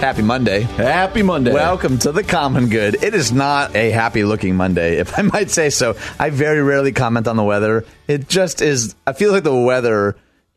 Happy Monday. Happy Monday. Welcome to the Common Good. It is not a happy looking Monday, if I might say so. I very rarely comment on the weather. It just is, I feel like the weather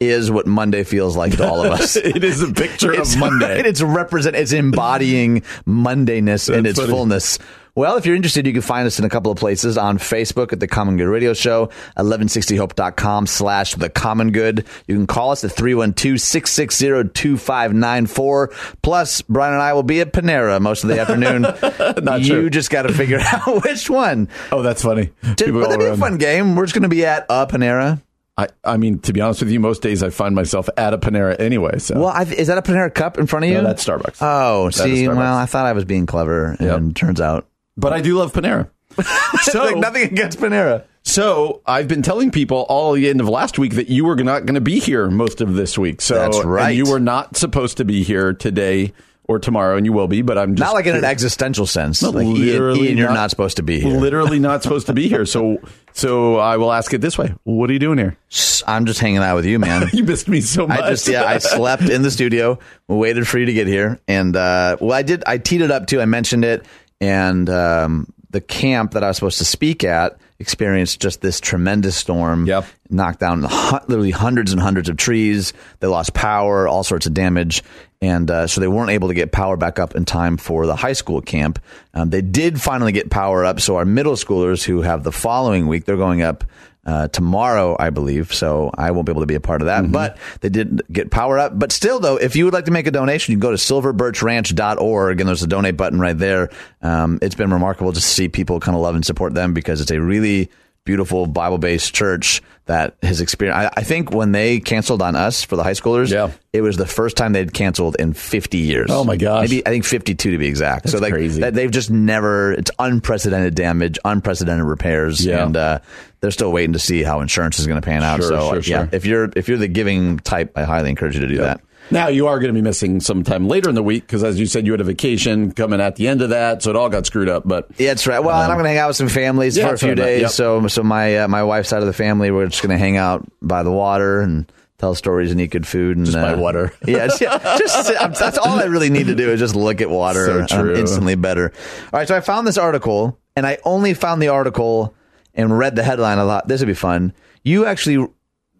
is what Monday feels like to all of us. it is a picture of Monday. It's represent. It's embodying Mondayness in its funny. fullness. Well, if you're interested, you can find us in a couple of places on Facebook at the Common Good Radio Show, 1160hope.com slash the Common Good. You can call us at 312-660-2594. Plus, Brian and I will be at Panera most of the afternoon. Not you true. just got to figure out which one. oh, that's funny. That'd be a fun game. We're just going to be at a Panera. I, I mean, to be honest with you, most days I find myself at a Panera anyway. So Well, I, is that a Panera Cup in front of you? No, that's Starbucks. Oh, That see, Starbucks. well, I thought I was being clever, and turns out but I do love Panera. so, like nothing against Panera. so I've been telling people all the end of last week that you were not going to be here most of this week. So That's right. you were not supposed to be here today or tomorrow, and you will be. But I'm just Not like in an existential sense. No, like Ian, literally Ian, you're not supposed to be here. Literally not supposed to be here. So, so I will ask it this way: What are you doing here? I'm just hanging out with you, man. You missed me so much. I just yeah, I slept in the studio, waited for you to get here, and uh, well, I did. I teed it up too. I mentioned it, and um, the camp that I was supposed to speak at experienced just this tremendous storm. Yep. knocked down literally hundreds and hundreds of trees. They lost power, all sorts of damage, and uh, so they weren't able to get power back up in time for the high school camp. Um, they did finally get power up, so our middle schoolers who have the following week, they're going up uh, tomorrow, I believe. So I won't be able to be a part of that. But they did get power up. But still, though, if you would like to make a donation, you can go to silverbirchranch.org and there's a donate button right there. Um, it's been remarkable just to see people kind of love and support them because it's a really beautiful Bible based church that has experienced. I, I think when they canceled on us for the high schoolers, Yeah. it was the first time they'd canceled in 50 years. Oh, my gosh. Maybe I think 52 to be exact. so like crazy. they've just never. It's unprecedented damage, unprecedented repairs, Yeah. and uh, they're still waiting to see how insurance is going to pan out. Sure, so sure, yeah, sure. if you're if you're the giving type, I highly encourage you to do that. Now you are going to be missing some time later in the week because, as you said, you had a vacation coming at the end of that, so it all got screwed up. But Yeah, that's right. Well, and I'm going to hang out with some families yeah, for a few what I meant. days. Yep. So, so my uh, my wife's side of the family, we're just going to hang out by the water and tell stories and eat good food. And, Just by uh, water. yeah, just, just I'm- that's all I really need to do is just look at water. So I'm true. instantly better. All right, so I found this article, and I only found the article and read the headline. a lot. this would be fun. You actually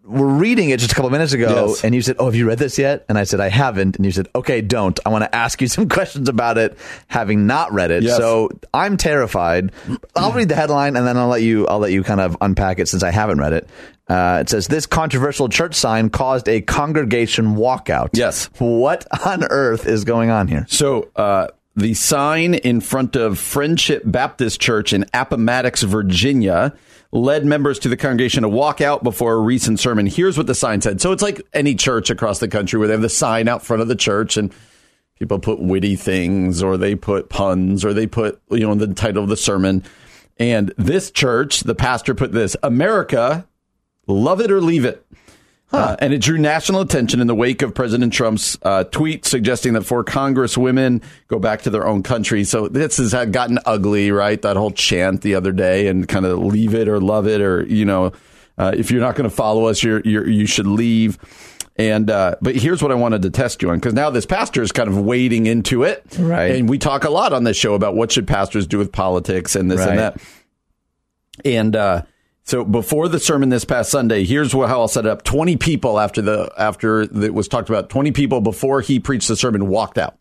were reading it just a couple minutes ago, Yes. and you said, "Oh, have you read this yet?" And I said, "I haven't." And you said, "Okay, don't. I want to ask you some questions about it, having not read it." Yes. So I'm terrified. I'll read the headline, and then I'll let you. I'll let you kind of unpack it since I haven't read it. Uh, it says this controversial church sign caused a congregation walkout. Yes. What on earth is going on here? So uh, the sign in front of Friendship Baptist Church in Appomattox, Virginia, led members to the congregation to walk out before a recent sermon. Here's what the sign said. So it's like any church across the country where they have the sign out front of the church and people put witty things or they put puns or they put you know the title of the sermon. And this church, the pastor put this: America, love it or leave it. Uh, and it drew national attention in the wake of President Trump's uh, tweet suggesting that four Congresswomen go back to their own country. So this has gotten ugly, right? That whole chant the other day and kind of leave it or love it or, you know, uh, if you're not going to follow us, you're, you're, you should leave. And, uh, but here's what I wanted to test you on because now this pastor is kind of wading into it. Right. And we talk a lot on this show about what should pastors do with politics and this Right. and that. And uh, so before the sermon this past Sunday, here's how I'll set it up: twenty people after the after it was talked about, twenty people before he preached the sermon walked out.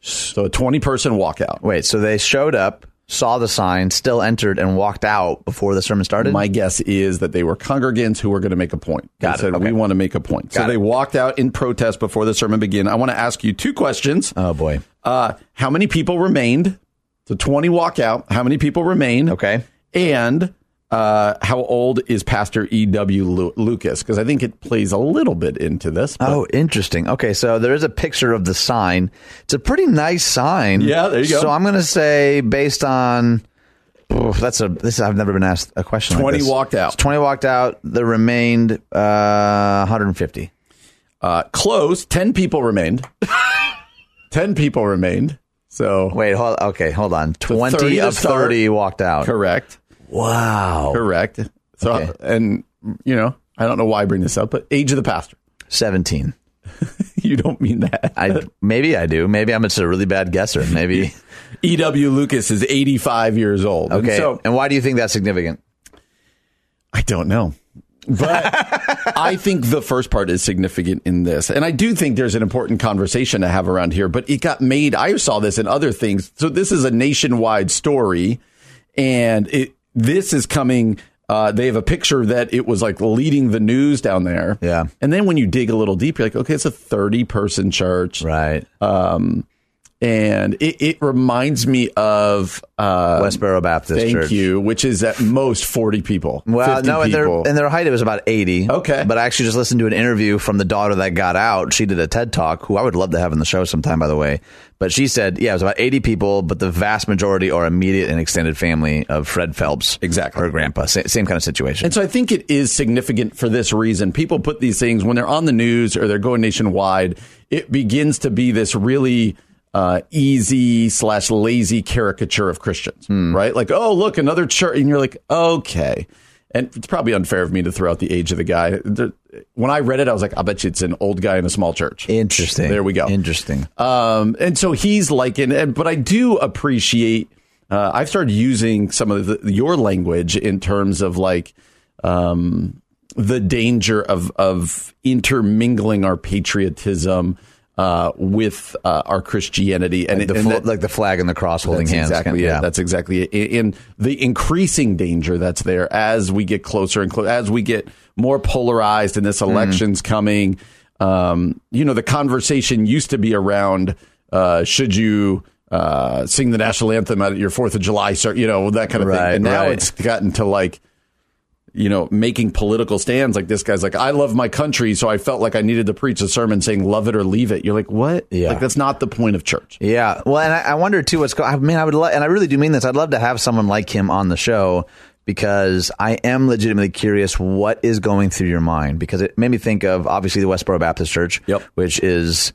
So a twenty person walkout. Wait, so they showed up, saw the sign, still entered, and walked out before the sermon started. My guess is that they were congregants who were going to make a point. They Got it. said, Okay. We want to make a point. so Got they walked out in protest before the sermon began. I want to ask you two questions. oh boy. Uh, how many people remained? So 20 walk out. How many people remain? Okay. And uh, how old is Pastor E.W. Lu- Lucas? Because I think it plays a little bit into this. but- Oh, interesting. Okay, so there is a picture of the sign. It's a pretty nice sign. Yeah, there you go. So I'm going to say, based on Oof, that's a this. I've never been asked a question. like 20 this. walked out. Twenty walked out. There remained uh, 150. Uh, close. 10 people remained. 10 people remained. So, Wait, hold. Okay, hold on. 20 30 to of. 30 walked out. correct. Wow. Correct. So, Okay. and, you know, I don't know why I bring this up, but age of the pastor. 17. You don't mean that. I maybe I do. Maybe I'm just a really bad guesser. Maybe. E.W. Lucas is 85 years old. And Okay. so and why do you think that's significant? I don't know. But I think the first part is significant in this. And I do think there's an important conversation to have around here, but it got made. I saw this in other things. So this is a nationwide story and it, this is coming. Uh, they have a picture that it was like leading the news down there. Yeah. And then when you dig a little deeper, you're like, okay, it's a 30 person church. Right. And it, it reminds me of, uh, Westboro Baptist thank Church. you, which is at most 40 people. Well, 50 no, in their, in their height, it was about 80. Okay. But I actually just listened to an interview from the daughter that got out. She did a TED talk, who I would love to have in the show sometime, by the way. But she said, yeah, it was about 80 people, but the vast majority are immediate and extended family of Fred Phelps. Exactly. Her grandpa. Sa- same kind of situation. And so I think it is significant for this reason. People put these things when they're on the news or they're going nationwide, it begins to be this really uh, easy slash lazy caricature of Christians, right? Like, oh, look, another church. And you're like, okay. And it's probably unfair of me to throw out the age of the guy. When I read it, I was like, I bet you it's an old guy in a small church. Interesting. There we go. Interesting. Um, and so he's like, and but I do appreciate. Uh, I've started using some of the, your language in terms of like um, the danger of of intermingling our patriotism uh, with uh, our Christianity, and, the and that- like the flag and the cross holding that's hands. Exactly. yeah. That's exactly it. And the increasing danger that's there as we get closer and closer, as we get more polarized, and this Mm. election's coming. Um, you know, the conversation used to be around uh, should you uh, sing the national anthem at your Fourth of July, cer- you know, that kind of Right, thing. And now right. it's gotten to like. You know, making political stands like this guy's like, I love my country, so I felt like I needed to preach a sermon saying, love it or leave it. You're like, what? Yeah. Like, that's not the point of church. Yeah. Well, and I, I wonder too what's going. I mean, I would, lo- and I really do mean this. I'd love to have someone like him on the show because I am legitimately curious what is going through your mind because it made me think of obviously the Westboro Baptist Church, Yep. which is,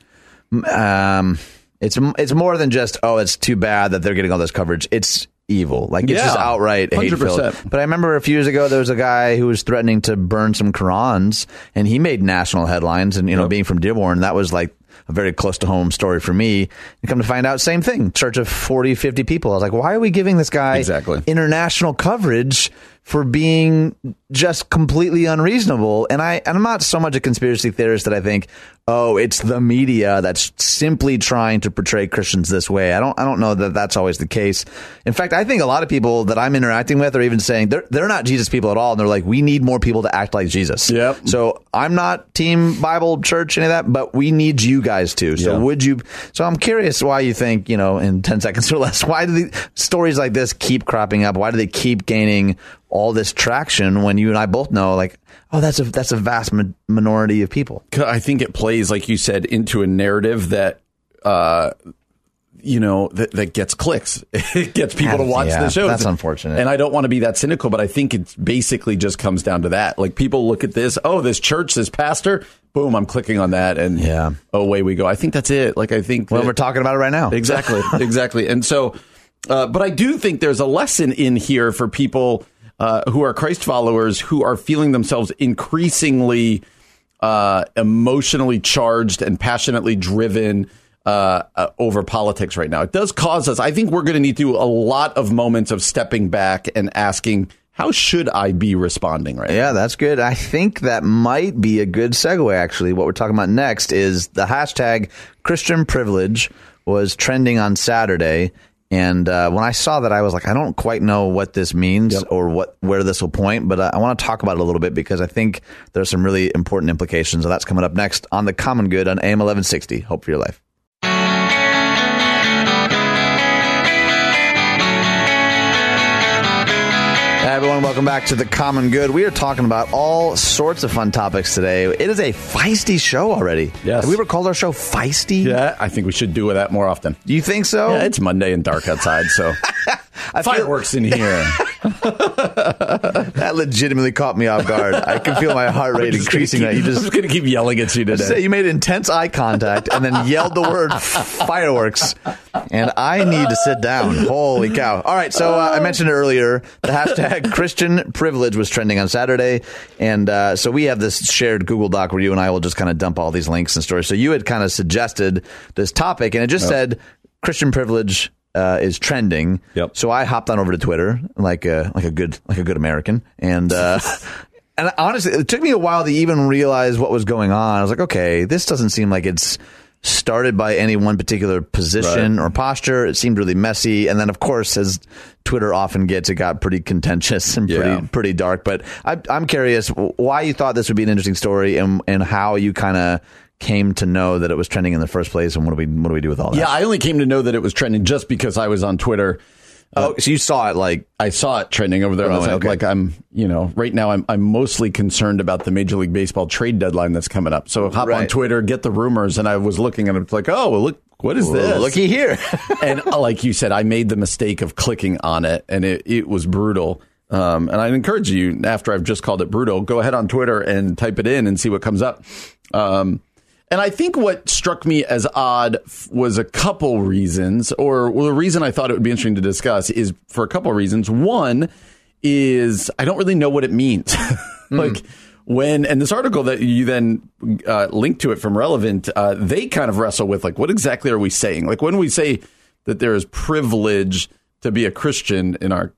um, it's it's more than just oh, it's too bad that they're getting all this coverage. It's evil, like it's Yeah. just outright hate filled. 100%. But I remember a few years ago there was a guy who was threatening to burn some Qurans, and he made national headlines. And you know, being from Dearborn, that was like a very close to home story for me. And come to find out, same thing. Church of 40, 50 people. I was like, why are we giving this guy Exactly. international coverage for being just completely unreasonable? And I, and I'm not so much a conspiracy theorist that I think, oh, it's the media that's simply trying to portray Christians this way. I don't, I don't know that that's always the case. In fact, I think a lot of people that I'm interacting with are even saying they're, they're not Jesus people at all. And they're like, we need more people to act like Jesus. Yep. So I'm not team Bible church, any of that, but we need you guys to. So Yeah. would you? So I'm curious why you think, you know, in 10 seconds or less, why do the stories like this keep cropping up? Why do they keep gaining all this traction when you and I both know, like, oh, that's a, that's a vast mi- minority of people. I think it plays, like you said, into a narrative that, uh, you know, that, that gets clicks. It gets people to watch Yeah, the show that's unfortunate. And I don't want to be that cynical, but I think it basically just comes down to that. Like people look at this, oh, this church, this pastor, boom, I'm clicking on that, and Yeah. away we go. I think that's it. Like I think Well, that- we're talking about it right now. Exactly, exactly. And so, uh, but I do think there's a lesson in here for people uh, who are Christ followers who are feeling themselves increasingly uh, emotionally charged and passionately driven uh, uh, over politics right now. It does cause us. I think we're going to need to do a lot of moments of stepping back and asking, how should I be responding right now? Yeah, that's good. I think that might be a good segue, actually. What we're talking about next is the hashtag Christian privilege was trending on Saturday. And uh, when I saw that, I was like, I don't quite know what this means or what where this will point, but uh, I want to talk about it a little bit because I think there's some really important implications. So that's coming up next on The Common Good on AM 1160. Hope for your life. Hi, everyone. Welcome back to The Common Good. We are talking about all sorts of fun topics today. It is a feisty show already. Yes. Have we ever called our show feisty? Yeah, I think we should do that more often. Do you think so? Yeah, it's Monday and dark outside, so I feel- Fireworks in here. that legitimately caught me off guard. I can feel my heart rate increasing. That you just going to keep yelling at you today. you made intense eye contact and then yelled the word fireworks, and I need to sit down. Holy cow! All right, so uh, I mentioned earlier. The hashtag Christian privilege was trending on Saturday, and uh, so we have this shared Google Doc where you and I will just kind of dump all these links and stories. So you had kind of suggested this topic, and it just said Christian privilege. Uh, is trending. Yep. So I hopped on over to Twitter like a like a good like a good American, and uh, and honestly, it took me a while to even realize what was going on. I was like, okay, this doesn't seem like it's started by any one particular position or posture. It seemed really messy, and then of course, as Twitter often gets, it got pretty contentious and pretty Yeah. pretty dark. But I, I'm curious why you thought this would be an interesting story, and and how you kind of came to know that it was trending in the first place, and what do we what do we do with all that? yeah, I only came to know that it was trending just because I was on Twitter. Oh, so you saw it like I saw it trending over there. and I was Oh, like, okay. like I'm, you know, right now I'm I'm mostly concerned about the Major League Baseball trade deadline that's coming up. So hop on Twitter, get the rumors, and I was looking and it's like, oh, well, look, what is this? looky here. and uh, like you said, I made the mistake of clicking on it, and it, it was brutal. Um, and I'd encourage you, after I've just called it brutal, go ahead on Twitter and type it in and see what comes up. Um, and I think what struck me as odd was a couple reasons, or well, the reason I thought it would be interesting to discuss is for a couple reasons. One is I don't really know what it means. like when, and this article that you then uh, link to it from Relevant, uh, they kind of wrestle with like, what exactly are we saying? Like when we say that there is privilege to be a Christian in our,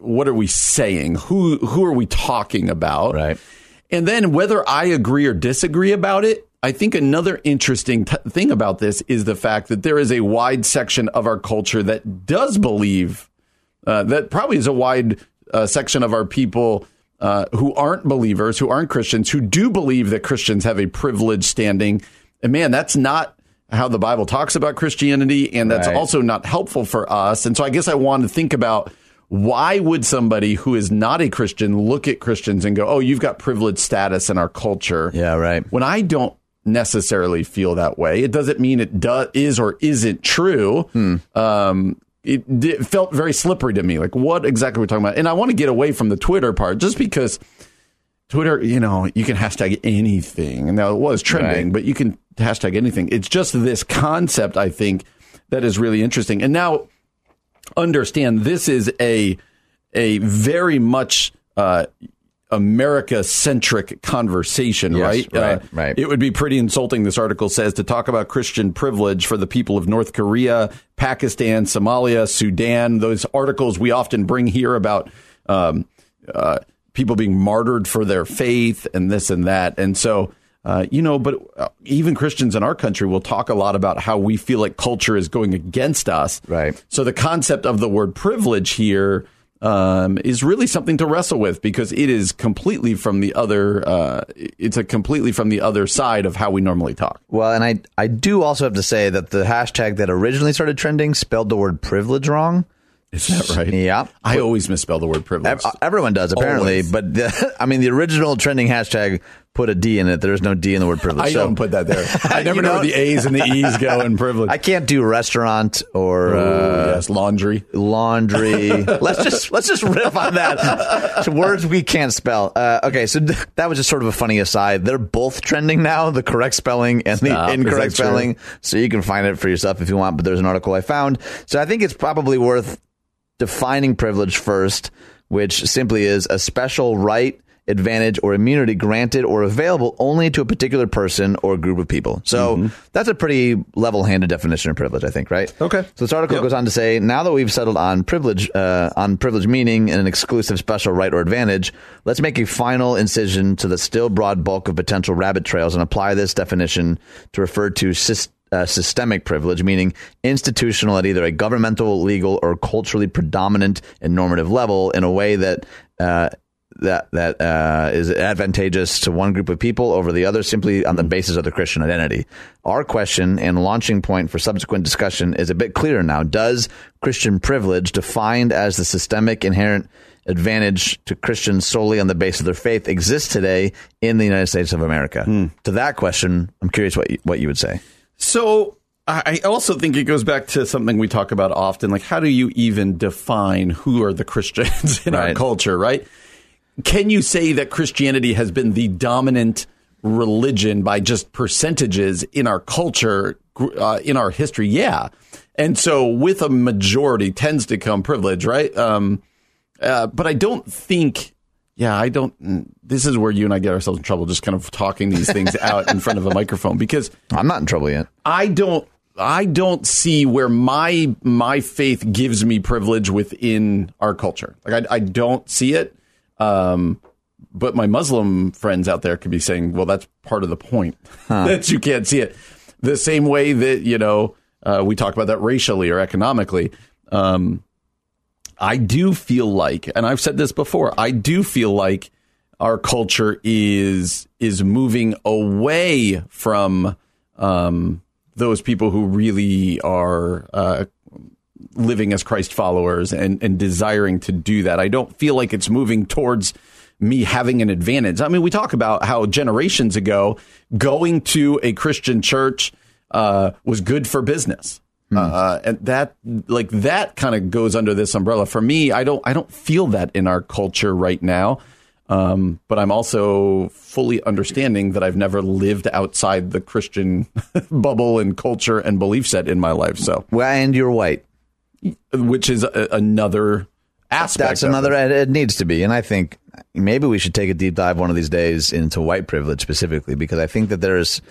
what are we saying? Who who are we talking about? Right. And then whether I agree or disagree about it, I think another interesting t- thing about this is the fact that there is a wide section of our culture that does believe uh, that probably is a wide uh, section of our people uh, who aren't believers, who aren't Christians, who do believe that Christians have a privileged standing. And man, that's not how the Bible talks about Christianity, and that's Right. also not helpful for us. And so I guess I want to think about why would somebody who is not a Christian look at Christians and go, "Oh, you've got privileged status in our culture." Yeah, right. When I don't necessarily feel that way, it doesn't mean it do- is or isn't true. Hmm. Um, it, d- felt very slippery to me. Like, what exactly are we talking about? And I want to get away from the Twitter part just because Twitter, you know, you can hashtag anything. And now it was trending, Right. but you can hashtag anything. It's just this concept, I think, that is really interesting. And now understand this is a a very much uh, America centric conversation, Yes, right? Uh, right, right. It would be pretty insulting, this article says, to talk about Christian privilege for the people of North Korea, Pakistan, Somalia, Sudan. Those articles we often bring here about um, uh, people being martyred for their faith and this and that. And so, uh, you know, but uh, even Christians in our country will talk a lot about how we feel like culture is going against us. Right. So the concept of the word privilege here um, is really something to wrestle with because it is completely from the other. Uh, it's a completely from the other side of how we normally talk. Well, and I I do also have to say that the hashtag that originally started trending spelled the word privilege wrong. Is that right? Yeah. I always misspell the word privilege. Everyone does apparently, Always. but the, I mean the original trending hashtag put a D in it. There's no D in the word privilege. I so don't put that there. I never know where the A's and the E's go in privilege. I can't do restaurant or Ooh, uh, yes, laundry. laundry. let's just let's just riff on that. So words we can't spell. Uh, okay, so th- that was just sort of a funny aside. They're both trending now, the correct spelling and the Stop. Incorrect that true? spelling. So you can find it for yourself if you want. But there's an article I found. So I think it's probably worth defining privilege first, which simply is a special right. Advantage or immunity granted or available only to a particular person or group of people. So that's a pretty level handed definition of privilege, I think, right? Mm-hmm. Okay. So this article Yep. goes on to say, now that we've settled on privilege, uh, on privilege meaning and an exclusive special right or advantage, let's make a final incision to the still broad bulk of potential rabbit trails and apply this definition to refer to sys- uh, systemic privilege, meaning institutional at either a governmental, legal, or culturally predominant and normative level in a way that uh, that that uh, is advantageous to one group of people over the other simply on the basis of the Christian identity. Our question and launching point for subsequent discussion is a bit clearer now. Does Christian privilege, defined as the systemic inherent advantage to Christians solely on the basis of their faith, exist today in the United States of America? To that question, I'm curious what you, what you would say. So I also think it goes back to something we talk about often. Like, how do you even define who are the Christians in our culture, right? Can you say that Christianity has been the dominant religion by just percentages in our culture, uh, in our history? Yeah. And so with a majority tends to come privilege, right? Um, uh, but I don't think, yeah, I don't. This is where you and I get ourselves in trouble, just kind of talking these things out in front of a microphone because I'm not in trouble yet. I don't I don't see where my my faith gives me privilege within our culture. Like I, I don't see it. Um, but my Muslim friends out there could be saying, "Well, that's part of the point that you can't see it." The same way that you know uh, we talk about that racially or economically. Um, I do feel like, and I've said this before, I do feel like our culture is is moving away from um, those people who really are uh, living as Christ followers and, and desiring to do that. I don't feel like it's moving towards me having an advantage. I mean, we talk about how generations ago going to a Christian church uh, was good for business. Uh, and that like that kind of goes under this umbrella. For me, I don't I don't feel that in our culture right now. Um, but I'm also fully understanding that I've never lived outside the Christian bubble and culture and belief set in my life. So, Well, and you're white. Which is a, another aspect. That's another. it. It, needs to be, and I think maybe we should take a deep dive one of these days into white privilege specifically because I think that there's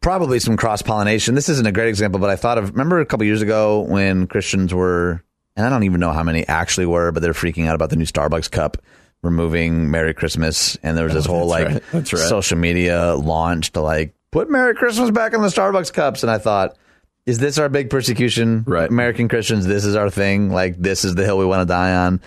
probably some cross pollination. This isn't a great example, but I thought of remember a couple years ago when Christians were, and I don't even know how many actually were, but they're freaking out about the new Starbucks cup removing Merry Christmas, and there was this oh, whole like Oh, right. Right. social media launch to like put Merry Christmas back in the Starbucks cups, and I thought. Is this our big persecution? Right. American Christians, this is our thing. Like, this is the hill we want to die on.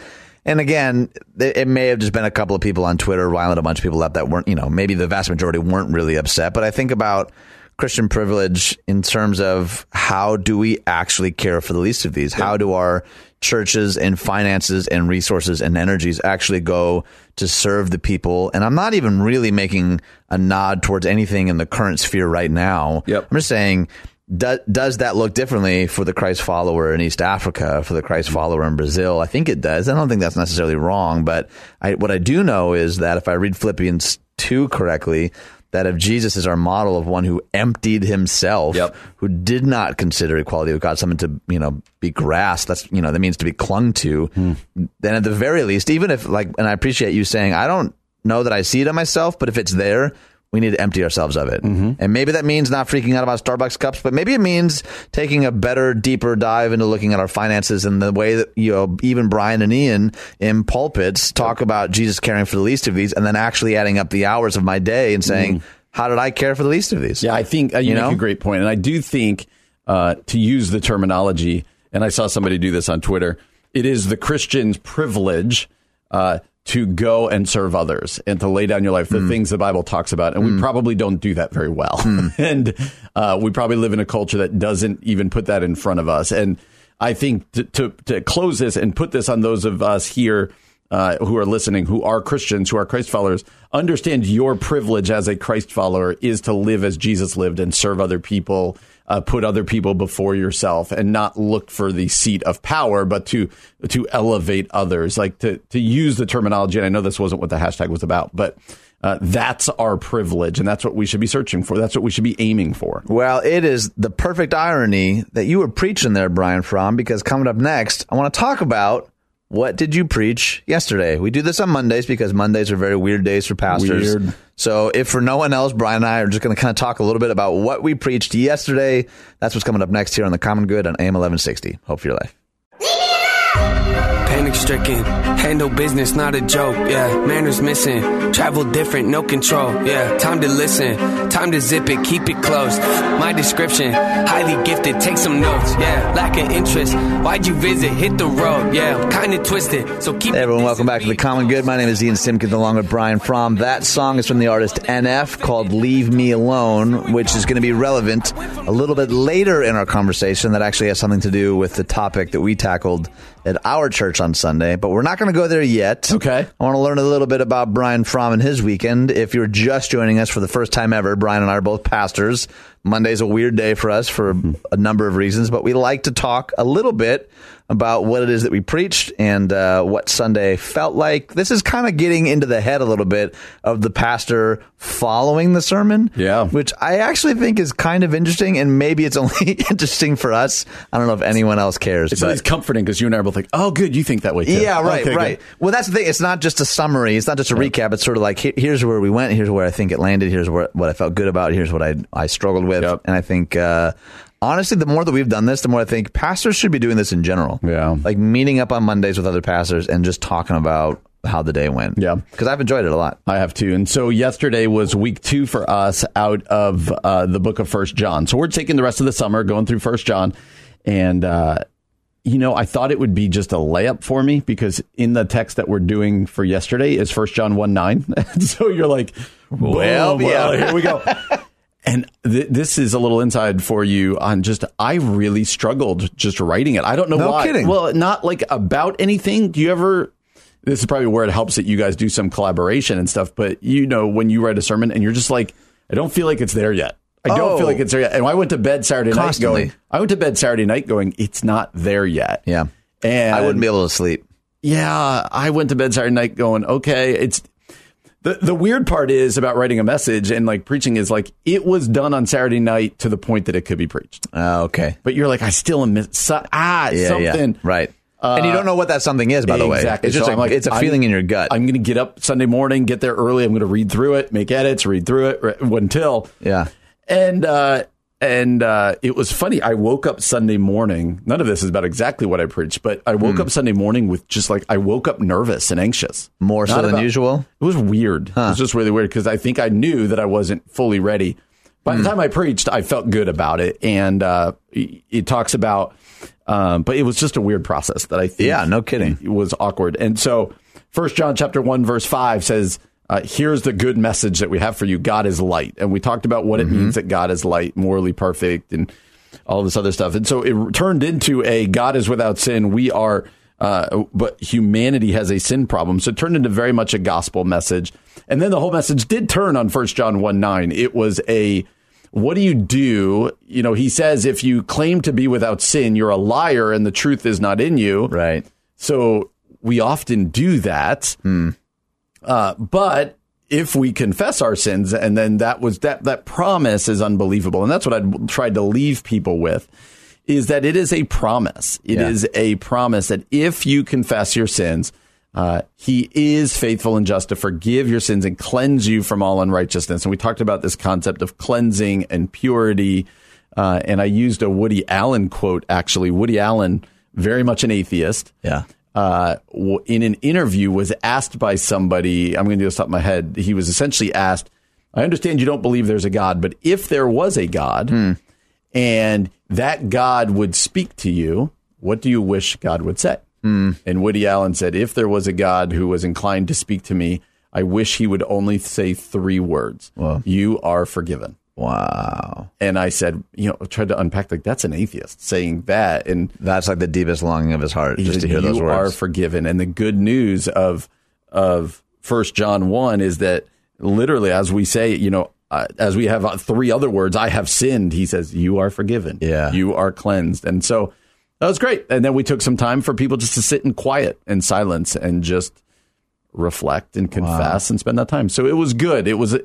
And again, it may have just been a couple of people on Twitter riling a bunch of people up that weren't, you know, maybe the vast majority weren't really upset. But I think about Christian privilege in terms of how do we actually care for the least of these? How do our churches and finances and resources and energies actually go to serve the people? And I'm not even really making a nod towards anything in the current sphere right now. Yep. I'm just saying, do, does that look differently for the Christ follower in East Africa, for the Christ mm-hmm. follower in Brazil? I think it does. I don't think that's necessarily wrong, but I, what I do know is that if I read Philippians 2 correctly, that if Jesus is our model of one who emptied himself, Yep. who did not consider equality with God something to, you know, be grasped, that's, you know, that means to be clung to, hmm. then at the very least, even if like, and I appreciate you saying, I don't know that I see it in myself, but if it's there, we need to empty ourselves of it. And maybe that means not freaking out about Starbucks cups, but maybe it means taking a better, deeper dive into looking at our finances and the way that, you know, even Brian and Ian in pulpits talk about Jesus caring for the least of these and then actually adding up the hours of my day and saying, how did I care for the least of these? Yeah, I think uh, you, You make know? a great point, and I do think uh, to use the terminology. And I saw somebody do this on Twitter. It is the Christian's privilege uh, to go and serve others and to lay down your life the things the Bible talks about. And we probably don't do that very well. and uh, we probably live in a culture that doesn't even put that in front of us. And I think to, to, to close this and put this on those of us here uh, who are listening, who are Christians, who are Christ followers, understand your privilege as a Christ follower is to live as Jesus lived and serve other people, uh, put other people before yourself, and not look for the seat of power, but to to elevate others. Like to to use the terminology. And I know this wasn't what the hashtag was about, but uh, that's our privilege, and that's what we should be searching for. That's what we should be aiming for. Well, it is the perfect irony that you were preaching there, Brian Fromm, because coming up next, I want to talk about what did you preach yesterday? We do this on Mondays because Mondays are very weird days for pastors. Weird. So, if for no one else, Brian and I are just going to kind of talk a little bit about what we preached yesterday. That's what's coming up next here on the Common Good on AM 1160. Hope for your life. Panic stricken, handle business, not a joke. Yeah, manners missing, travel different, no control. Yeah, time to listen, time to zip it, keep it close. My description, highly gifted, take some notes. Yeah, lack of interest, why'd you visit? Hit the road. Yeah, kinda twisted, so keep Hey everyone, welcome back to the. Common Good. My name is Ian Simpkins along with Brian Fromm. That song is from the artist NF called Leave Me Alone, which is going to be relevant a little bit later in our conversation that actually has something to do with the topic that we tackled at our church on Sunday, but we're not going to go there yet. Okay. I want to learn a little bit about Brian Fromm and his weekend. If you're just joining us for the first time ever, Brian and I are both pastors. Monday's a weird day for us for a number of reasons, but we like to talk a little bit about what it is that we preached and uh, what Sunday felt like. This is kind of getting into the head a little bit of the pastor following the sermon. Yeah. Which I actually think is kind of interesting, and maybe it's only interesting for us. I don't know if anyone else cares. It's but- always comforting because you and I are both like, oh, good, you think that way too. yeah, right, Okay, right. good. Well, that's the thing. It's not just a summary. It's not just a recap. It's sort of like here's where we went. Here's where I think it landed. Here's where, what I felt good about. Here's what I I struggled with. Yep. And I think uh, honestly, the more that we've done this, the more I think pastors should be doing this in general. Yeah. like meeting up on Mondays with other pastors and just talking about how the day went. Yeah. because I've enjoyed it a lot. I have too. And so yesterday was week two for us out of uh, the book of First John. So we're taking the rest of the summer going through First John, and uh, you know I thought it would be just a layup for me because in the text that we're doing for yesterday is First John one nine. so you're like, Well, boom, yeah. here we go. And th- this is a little inside for you on just I really struggled just writing it. I don't know No why. kidding. Well, not like about anything. Do you ever? This is probably where it helps that you guys do some collaboration and stuff. But you know, when you write a sermon and you're just like, I don't feel like it's there yet. I don't Oh. feel like oh. it's there yet. And I went to bed Saturday Constantly. night going. I went to bed Saturday night going. It's not there yet. Yeah, And I wouldn't be able to sleep. yeah, I went to bed Saturday night going, okay, it's the the weird part is about writing a message and like preaching is like it was done on Saturday night to the point that it could be preached. Uh, okay. But you're like, I still am miss- so, ah Yeah, something yeah. Right. and you don't know what that something is, by the way. Exactly. It's just So I'm like, it's a I'm- feeling in your gut. I'm going to get up Sunday morning, get there early. I'm going to read through it, make edits, read through it re- until yeah. and uh, and uh, it was funny. I woke up Sunday morning. None of this is about exactly what I preached, but I Hmm. woke up Sunday morning with just like I woke up nervous and anxious. More so than about- usual? It was weird. It was just really weird because I think I knew that I wasn't fully ready. By Hmm. the time I preached, I felt good about it, and uh, it, it talks about. Um, but it was just a weird process that I think. Yeah, no kidding. It was awkward, and so First John chapter one verse five says. Uh, here's the good message that we have for you. God is light. And we talked about what it Mm-hmm. means that God is light, morally perfect, and all this other stuff. And so it turned into a God is without sin. We are, uh, but humanity has a sin problem. So it turned into very much a gospel message. And then the whole message did turn on First John 1 9. It was a, what do you do? You know, he says, if you claim to be without sin, you're a liar and the truth is not in you. Right. So we often do that. Uh, but if we confess our sins, and then that was that that promise is unbelievable, and that's what I tried to leave people with, is that it is a promise. It is Yeah. a promise that if you confess your sins, uh, He is faithful and just to forgive your sins and cleanse you from all unrighteousness. And we talked about this concept of cleansing and purity. Uh, and I used a Woody Allen quote. Actually, Woody Allen, very much an atheist Yeah. Uh, in an interview was asked by somebody. I'm going to do this off the top of my head. He was essentially asked, "I understand you don't believe there's a God, but if there was a God, and that God would speak to you, what do you wish God would say?" And Woody Allen said, "If there was a God who was inclined to speak to me, I wish he would only say three words: You are forgiven." Wow. And I said, you know, tried to unpack like that's an atheist saying that, and That's like the deepest longing of his heart, he just to hear those words. you are forgiven. And the good news of of First John one is that literally, as we say, you know, uh, as we have uh, three other words, I have sinned. He says, you are forgiven. Yeah. you are cleansed. And so that was great. And then we took some time for people just to sit in quiet and silence and just reflect and confess and spend that time. So it was good. It was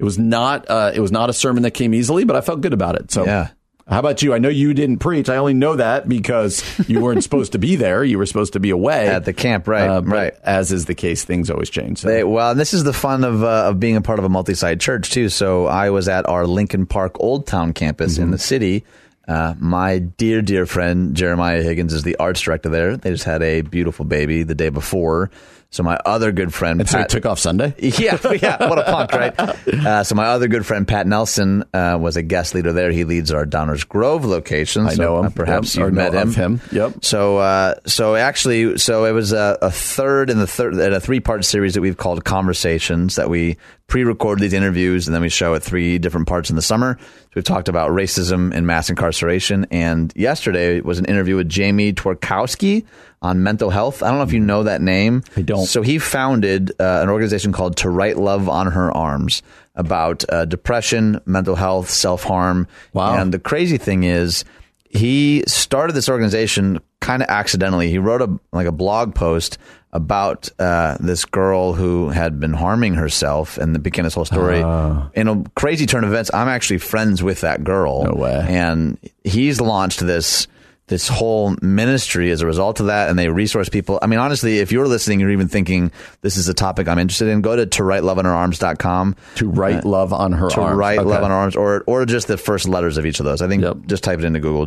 it was not uh, it was not a sermon that came easily, but I felt good about it. So Yeah. how about you? I know you didn't preach. I only know that because you weren't supposed to be there. You were supposed to be away At the camp, right, Uh, right. As is the case, things always change. So. They, well, this is the fun of uh, of being a part of a multi-site church too. So I was at our Lincoln Park Old Town campus Mm-hmm. in the city. Uh, my dear, dear friend Jeremiah Higgins is the arts director there. They just had a beautiful baby the day before. So my other good friend and so it took off Sunday. yeah, yeah, what a punk, right? Uh, so my other good friend Pat Nelson uh, was a guest leader there. He leads our Downers Grove location. I so, know him. uh, perhaps Yep, you've met him. of him. Yep. So, uh, so actually, so it was a, a third in the third, in a three part series that we've called Conversations that we pre-record these interviews and then we show at three different parts in the summer. So we've talked about racism and mass incarceration. And yesterday was an interview with Jamie Tworkowski on mental health. I don't know if you know that name. I don't. So he founded uh, an organization called To Write Love on Her Arms. about uh, depression, mental health, self harm. Wow. And the crazy thing is, he started this organization kind of accidentally. He wrote a like a blog post about uh, this girl who had been harming herself, and it became this whole story. In a crazy turn of events, I'm actually friends with that girl. No way. And he's launched this this whole ministry as a result of that, and they resource people. I mean, honestly, if you're listening, you're even thinking this is a topic I'm interested in. Go to to write love on her arms.com To write love on her to arms. write Okay. love on her arms, or or just the first letters of each of those. I think Yep. just type it into Google.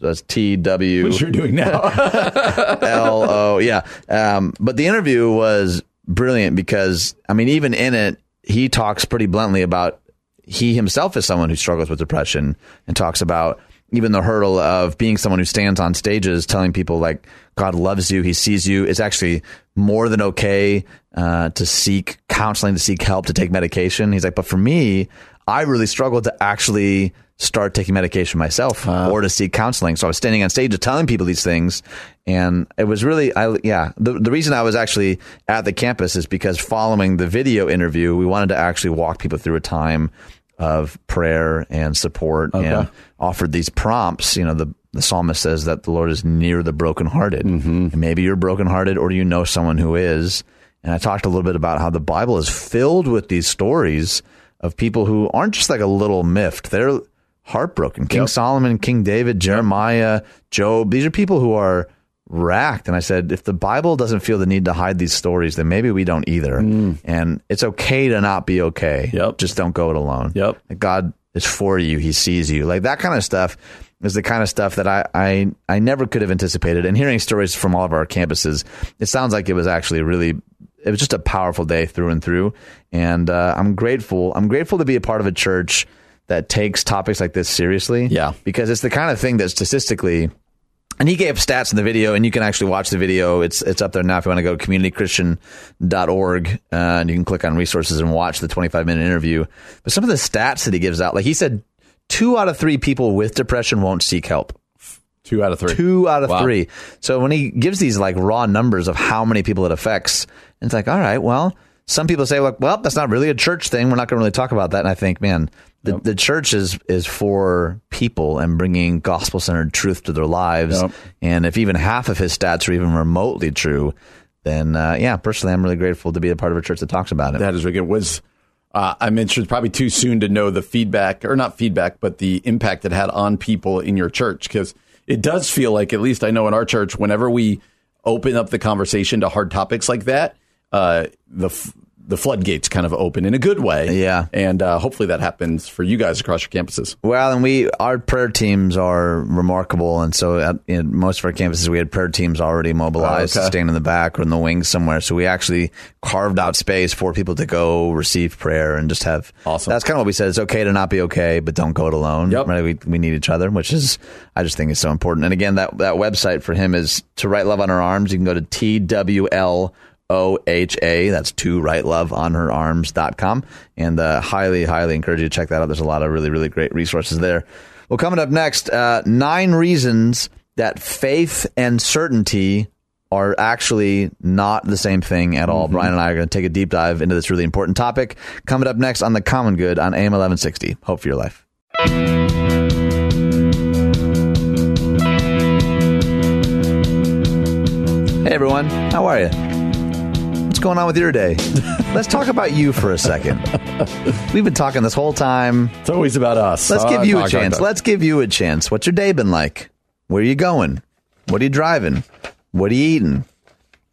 That's T W Which you're doing now. L O. Yeah. Um, but the interview was brilliant because, I mean, even in it, he talks pretty bluntly about he himself is someone who struggles with depression and talks about even the hurdle of being someone who stands on stages telling people like God loves you, He sees you. It's actually more than okay uh, to seek counseling, to seek help, to take medication. He's like, but for me, I really struggled to actually start taking medication myself or to seek counseling. So I was standing on stage telling people these things. And it was really, I, yeah, the, the reason I was actually at the campus is because following the video interview, we wanted to actually walk people through a time of prayer and support and offered these prompts. You know, the, the psalmist says that the Lord is near the brokenhearted. Mm-hmm. And maybe you're brokenhearted or you know someone who is. And I talked a little bit about how the Bible is filled with these stories of people who aren't just like a little miffed. They're heartbroken. King Yep. Solomon, King David, Jeremiah, Job. These are people who are racked. And I said, if the Bible doesn't feel the need to hide these stories, then maybe we don't either. And it's okay to not be okay. Yep. Just don't go it alone. Yep. God is for you. He sees you. Like that kind of stuff is the kind of stuff that I, I, I never could have anticipated. And hearing stories from all of our campuses, it sounds like it was actually really, it was just a powerful day through and through. And uh, I'm grateful. I'm grateful to be a part of a church that takes topics like this seriously. Yeah. Because it's the kind of thing that statistically, and he gave stats in the video, and you can actually watch the video. It's it's up there now if you want to go to communitychristian.org uh, and you can click on resources and watch the 25 minute interview. But some of the stats that he gives out, like he said, two out of three people with depression won't seek help. Two out of three. Two out of Wow. three. So when he gives these like raw numbers of how many people it affects, it's like, all right, well, some people say, like, well, that's not really a church thing. We're not going to really talk about that. And I think, man, the, the church is is for people and bringing gospel centered truth to their lives. Yep. And if even half of his stats are even remotely true, then uh, yeah, personally, I'm really grateful to be a part of a church that talks about it. That is really good. Was uh, I mentioned it's probably too soon to know the feedback, or not feedback, but the impact it had on people in your church because it does feel like, at least I know in our church, whenever we open up the conversation to hard topics like that, uh, the f- the floodgates kind of open in a good way. Yeah. and uh, hopefully that happens for you guys across your campuses. Well, and we our prayer teams are remarkable, and so at in most of our campuses we had prayer teams already mobilized, Oh, okay. staying in the back or in the wings somewhere. So we actually carved out space for people to go receive prayer and just have. Awesome. That's kind of what we said. It's okay to not be okay, but don't go it alone. Yep. Right? We we need each other, which is I just think is so important. And again, that that website for him is to write love on her arms. You can go to TWL. OHA. That's to write love on her arms.com. And uh, highly, highly encourage you to check that out. There's a lot of really, really great resources there. Well, coming up next, uh, nine reasons that faith and certainty are actually not the same thing at all. Brian and I are going to take a deep dive into this really important topic. Coming up next on The Common Good on AM 1160. Hope for your life. Hey everyone, how are you? Going on with your day? Let's talk about you for a second. We've been talking this whole time. It's always about us. Let's give you a chance. Let's give you a chance. What's your day been like? Where are you going? What are you driving? What are you eating?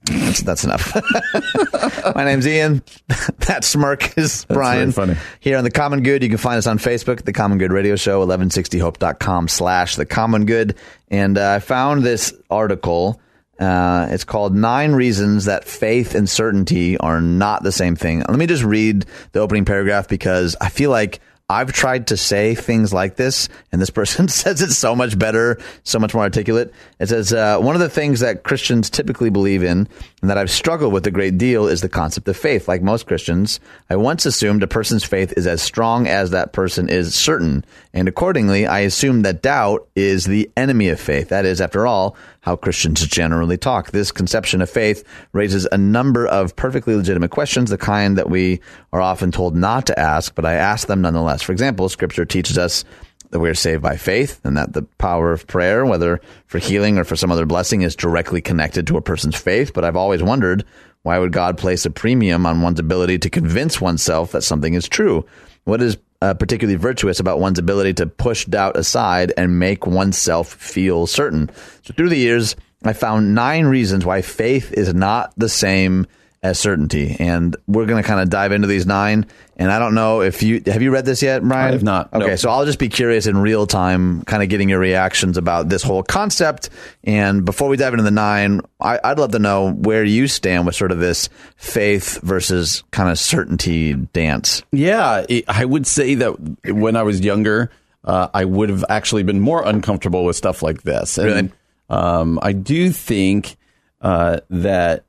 That's, that's enough. My name's Ian. that smirk is Brian. funny. Here on The Common Good, you can find us on Facebook, The Common Good Radio Show, 1160hope.com slash The Common Good. And uh, I found this article. Uh, it's called Nine Reasons That Faith and Certainty Are Not the Same Thing. Let me just read the opening paragraph because I feel like I've tried to say things like this, and this person says it so much better, so much more articulate. It says, uh, One of the things that Christians typically believe in, and that I've struggled with a great deal, is the concept of faith. Like most Christians, I once assumed a person's faith is as strong as that person is certain, and accordingly, I assumed that doubt is the enemy of faith. That is, after all, how Christians generally talk. This conception of faith raises a number of perfectly legitimate questions, the kind that we are often told not to ask, but I ask them nonetheless. For example, scripture teaches us that we are saved by faith and that the power of prayer, whether for healing or for some other blessing, is directly connected to a person's faith. But I've always wondered why would God place a premium on one's ability to convince oneself that something is true? What is uh, particularly virtuous about one's ability to push doubt aside and make oneself feel certain? So through the years, I found nine reasons why faith is not the same as certainty. And we're going to kind of dive into these nine. And I don't know if you have you read this yet, Brian? I have not. Okay, Nope. so I'll just be curious in real time, kind of getting your reactions about this whole concept. And before we dive into the nine, I, I'd love to know where you stand with sort of this faith versus kind of certainty dance. Yeah, it, I would say that when I was younger, uh, I would have actually been more uncomfortable with stuff like this. And, Really? Um, I do think uh, that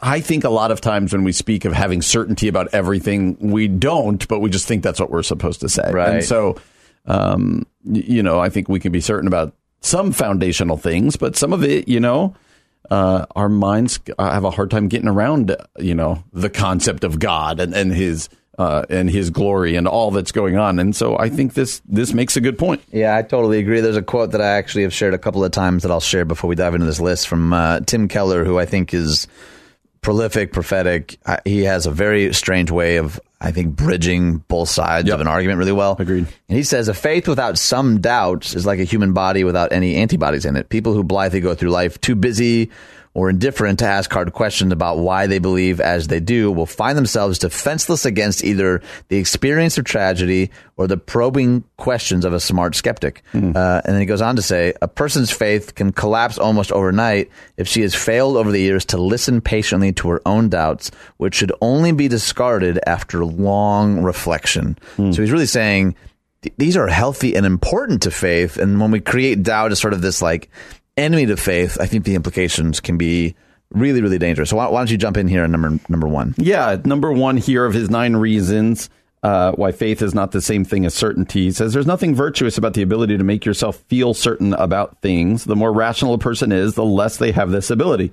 I think a lot of times when we speak of having certainty about everything, we don't, but we just think that's what we're supposed to say. Right. And so, um, you know, I think we can be certain about some foundational things, but some of it, you know, uh, our minds have a hard time getting around, you know, the concept of God and, and his uh, and his glory and all that's going on. And so I think this this makes a good point. Yeah, I totally agree. There's a quote that I actually have shared a couple of times that I'll share before we dive into this list from uh, Tim Keller, who I think is prolific, prophetic. He has a very strange way of, I think, bridging both sides Yep. of an argument really well. Agreed. And he says a faith without some doubts is like a human body without any antibodies in it. People who blithely go through life too busy or indifferent to ask hard questions about why they believe as they do will find themselves defenseless against either the experience of tragedy or the probing questions of a smart skeptic. Uh, and then he goes on to say, a person's faith can collapse almost overnight if she has failed over the years to listen patiently to her own doubts, which should only be discarded after long reflection. So he's really saying, these are healthy and important to faith. And when we create doubt as sort of this like enemy to faith, I think the implications can be really, really dangerous. So why, why don't you jump in here on number number one? Yeah, number one here of his nine reasons uh, why faith is not the same thing as certainty. He says there's nothing virtuous about the ability to make yourself feel certain about things. The more rational a person is, the less they have this ability.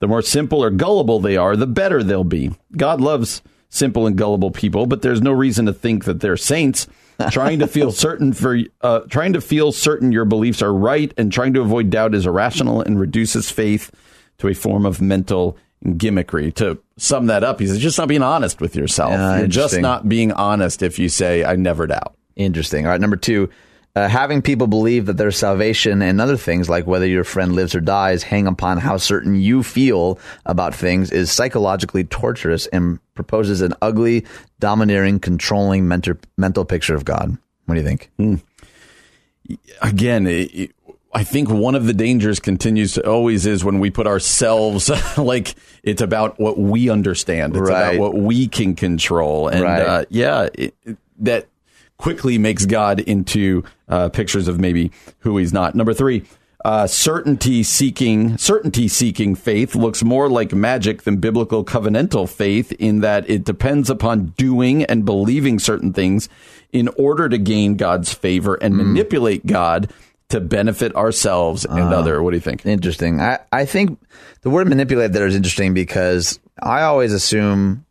The more simple or gullible they are, the better they'll be. God loves simple and gullible people, but there's no reason to think that they're saints. Trying to feel certain for uh, trying to feel certain your beliefs are right and trying to avoid doubt is irrational and reduces faith to a form of mental gimmickry. To sum that up, he says just not being honest with yourself. Yeah, You're just not being honest if you say I never doubt. Interesting. All right, number two, uh, having people believe that their salvation and other things like whether your friend lives or dies hang upon how certain you feel about things is psychologically torturous and proposes an ugly, domineering, controlling mentor, mental picture of God. What do you think? again, it, I think one of the dangers continues to always is when we put ourselves like it's about what we understand. It's Right. about what we can control. And Right. uh, yeah, it- that quickly makes God into uh, pictures of maybe who he's not. Number three. Uh, certainty seeking certainty seeking faith looks more like magic than biblical covenantal faith in that it depends upon doing and believing certain things in order to gain God's favor and manipulate God to benefit ourselves and other. What do you think? Interesting. I, I think the word manipulate there is interesting because I always assume,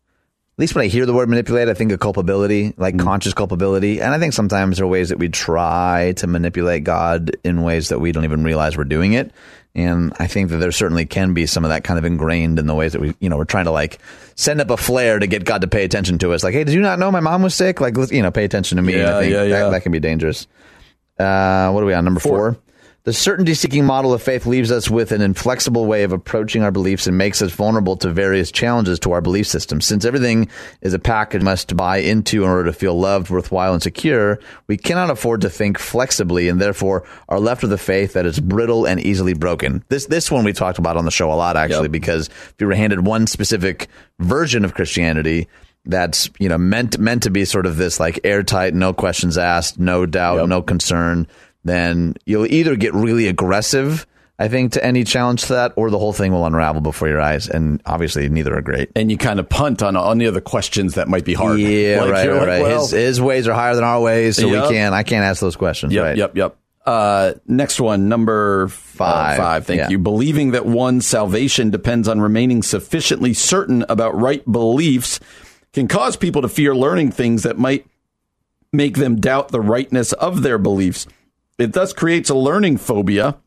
at least when I hear the word manipulate, I think of culpability, like conscious culpability. And I think sometimes there are ways that we try to manipulate God in ways that we don't even realize we're doing it. And I think that there certainly can be some of that kind of ingrained in the ways that we, you know, we're trying to like send up a flare to get God to pay attention to us. Like, hey, did you not know my mom was sick? Like, you know, pay attention to me. Yeah, I think yeah, yeah. That, that can be dangerous. Uh, what are we on? Number four. The certainty seeking model of faith leaves us with an inflexible way of approaching our beliefs and makes us vulnerable to various challenges to our belief system. Since everything is a package we must buy into in order to feel loved, worthwhile, and secure, we cannot afford to think flexibly and therefore are left with a faith that is brittle and easily broken. This, this one we talked about on the show a lot, actually, Yep. because if you were handed one specific version of Christianity, that's you know meant meant to be sort of this like airtight, no questions asked, no doubt, Yep. no concern, then you'll either get really aggressive, I think, to any challenge to that, or the whole thing will unravel before your eyes. And obviously, neither are great. And you kind of punt on any the other questions that might be hard. Yeah, Like, right, right, like, well, his, his ways are higher than our ways, so Yep. we can't. I can't ask those questions. Yep, right. yep, yep. Uh, next one, number Five. uh, five. Thank Yeah. you. Believing that one's salvation depends on remaining sufficiently certain about right beliefs can cause people to fear learning things that might make them doubt the rightness of their beliefs. It thus creates a learning phobia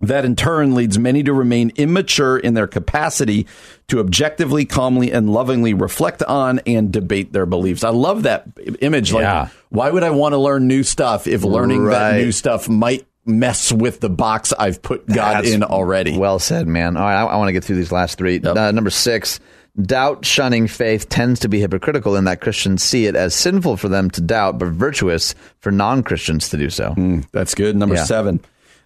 that in turn leads many to remain immature in their capacity to objectively, calmly, and lovingly reflect on and debate their beliefs. I love that image. Yeah. Like, why would I want to learn new stuff if learning that new stuff might mess with the box I've put God That's in already? Well said, man. All right, I, I want to get through these last three. Uh, number six, doubt shunning faith tends to be hypocritical in that Christians see it as sinful for them to doubt, but virtuous for non Christians to do so. That's good. Number Yeah. seven.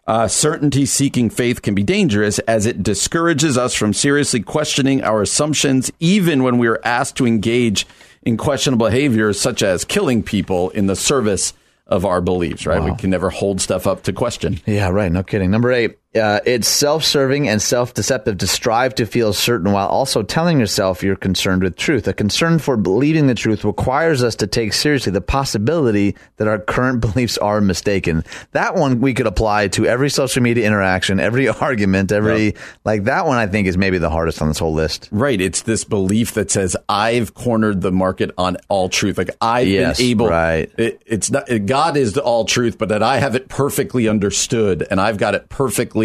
Uh, certainty seeking faith can be dangerous as it discourages us from seriously questioning our assumptions, even when we are asked to engage in questionable behaviors such as killing people in the service of our beliefs, right? We can never hold stuff up to question. Yeah, right. No kidding. Number eight, uh, it's self serving and self deceptive to strive to feel certain while also telling yourself you're concerned with truth. A concern for believing the truth requires us to take seriously the possibility that our current beliefs are mistaken. That one we could apply to every social media interaction, every argument, every, like that one I think is maybe the hardest on this whole list. Right. It's this belief that says I've cornered the market on all truth. Like I've Yes, been able. right. It, it's not God is the all truth, but that I have it perfectly understood and I've got it perfectly.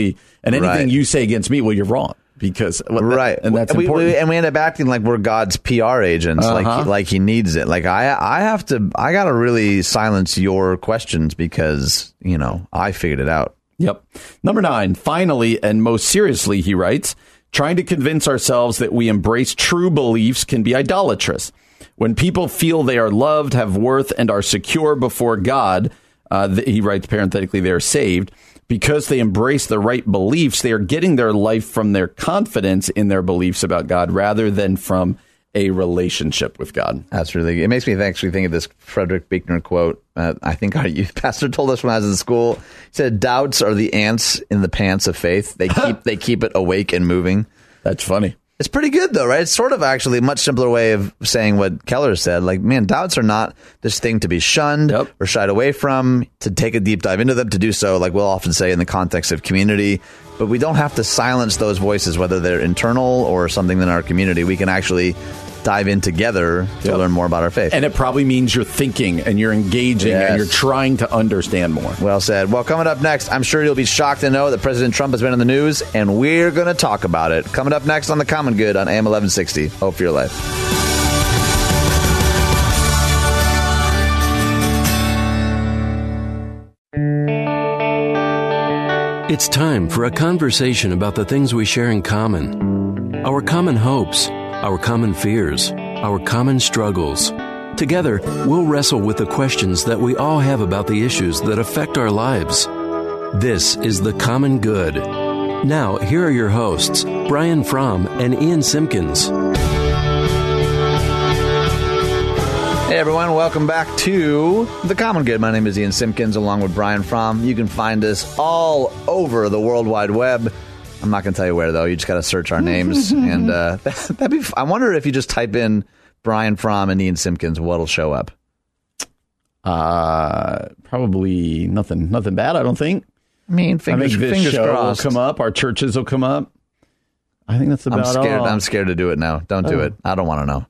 And anything Right. you say against me, well, you're wrong because right and that's we, important. we- and we end up acting like we're god's pr agents like Uh-huh. he, like he needs it like i i have to i gotta really silence your questions because you know i figured it out Yep. Number nine, finally and most seriously, he writes, trying to convince ourselves that we embrace true beliefs can be idolatrous. When people feel they are loved, have worth, and are secure before God, uh, he writes parenthetically, they are saved. Because they embrace the right beliefs, they are getting their life from their confidence in their beliefs about God rather than from a relationship with God. that's really it makes me actually think of this frederick buechner quote uh, i think our youth pastor told us when i was in school he said doubts are the ants in the pants of faith they keep they keep it awake and moving That's funny. It's pretty good though, right? It's sort of actually a much simpler way of saying what Keller said. Like, man, doubts are not this thing to be shunned Yep. or shied away from, to take a deep dive into them, to do so, like we'll often say in the context of community. But we don't have to silence those voices, whether they're internal or something in our community. We can actually dive in together to Yep. learn more about our faith. And it probably means you're thinking and you're engaging Yes. and you're trying to understand more. Well said. Well, coming up next, I'm sure you'll be shocked to know that President Trump has been in the news, and we're going to talk about it. Coming up next on The Common Good on AM 1160. Hope for your life. It's time for a conversation about the things we share in common our common hopes, our common fears, our common struggles. Together, we'll wrestle with the questions that we all have about the issues that affect our lives. This is The Common Good. Now, here are your hosts, Brian Fromm and Ian Simpkins. Hey everyone, welcome back to The Common Good. My name is Ian Simpkins along with Brian Fromm. You can find us all over the World Wide Web. I'm not going to tell you where though. You just got to search our names, and uh, that, would be. f- I wonder if you just type in Brian Fromm and Ian Simpkins, what'll show up. Uh, probably nothing, nothing bad. I don't think. I mean, I fingers, think this fingers show crossed. will come up. Our churches will come up. I think that's I'm about scared. all. I'm scared to do it now. Don't do it. I don't want to know.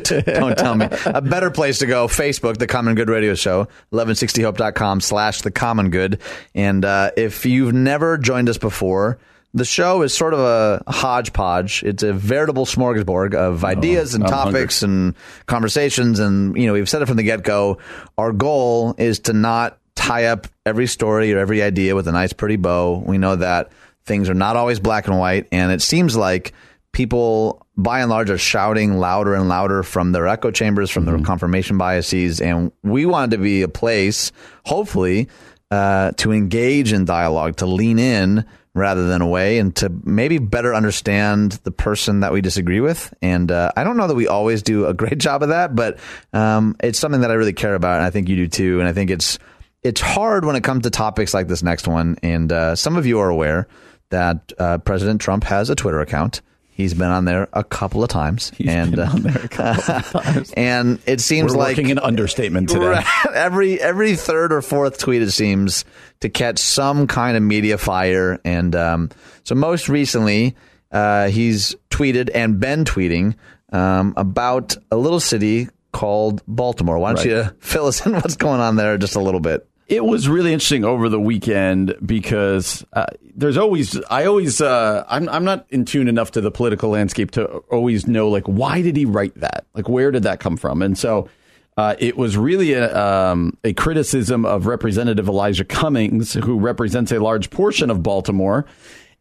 don't, don't tell me. A better place to go: Facebook, The Common Good Radio Show, 1160hope.com slash The Common Good. And uh, if you've never joined us before, the show is sort of a hodgepodge. It's a veritable smorgasbord of ideas and I'm hungry. topics and conversations. And you know, we've said it from the get go. Our goal is to not tie up every story or every idea with a nice, pretty bow. We know that things are not always black and white, and it seems like people, by and large, are shouting louder and louder from their echo chambers, from their confirmation biases. And we wanted to be a place, hopefully, uh, to engage in dialogue, to lean in rather than away, and to maybe better understand the person that we disagree with. And uh, I don't know that we always do a great job of that, but um, it's something that I really care about, and I think you do too. And I think it's it's hard when it comes to topics like this next one. And uh, some of you are aware that uh, President Trump has a Twitter account. He's been on there a couple of times, He's and been uh, on there a couple of times. and it seems We're like working an understatement today. Every every third or fourth tweet it seems to catch some kind of media fire, and um, so most recently uh, he's tweeted and been tweeting um, about a little city called Baltimore. Why don't Right. you fill us in what's going on there just a little bit? It was really interesting over the weekend because uh, there's always I always uh, I'm I'm not in tune enough to the political landscape to always know like why did he write that? Like where did that come from? And so uh, it was really a, um, a criticism of Representative Elijah Cummings who represents a large portion of Baltimore.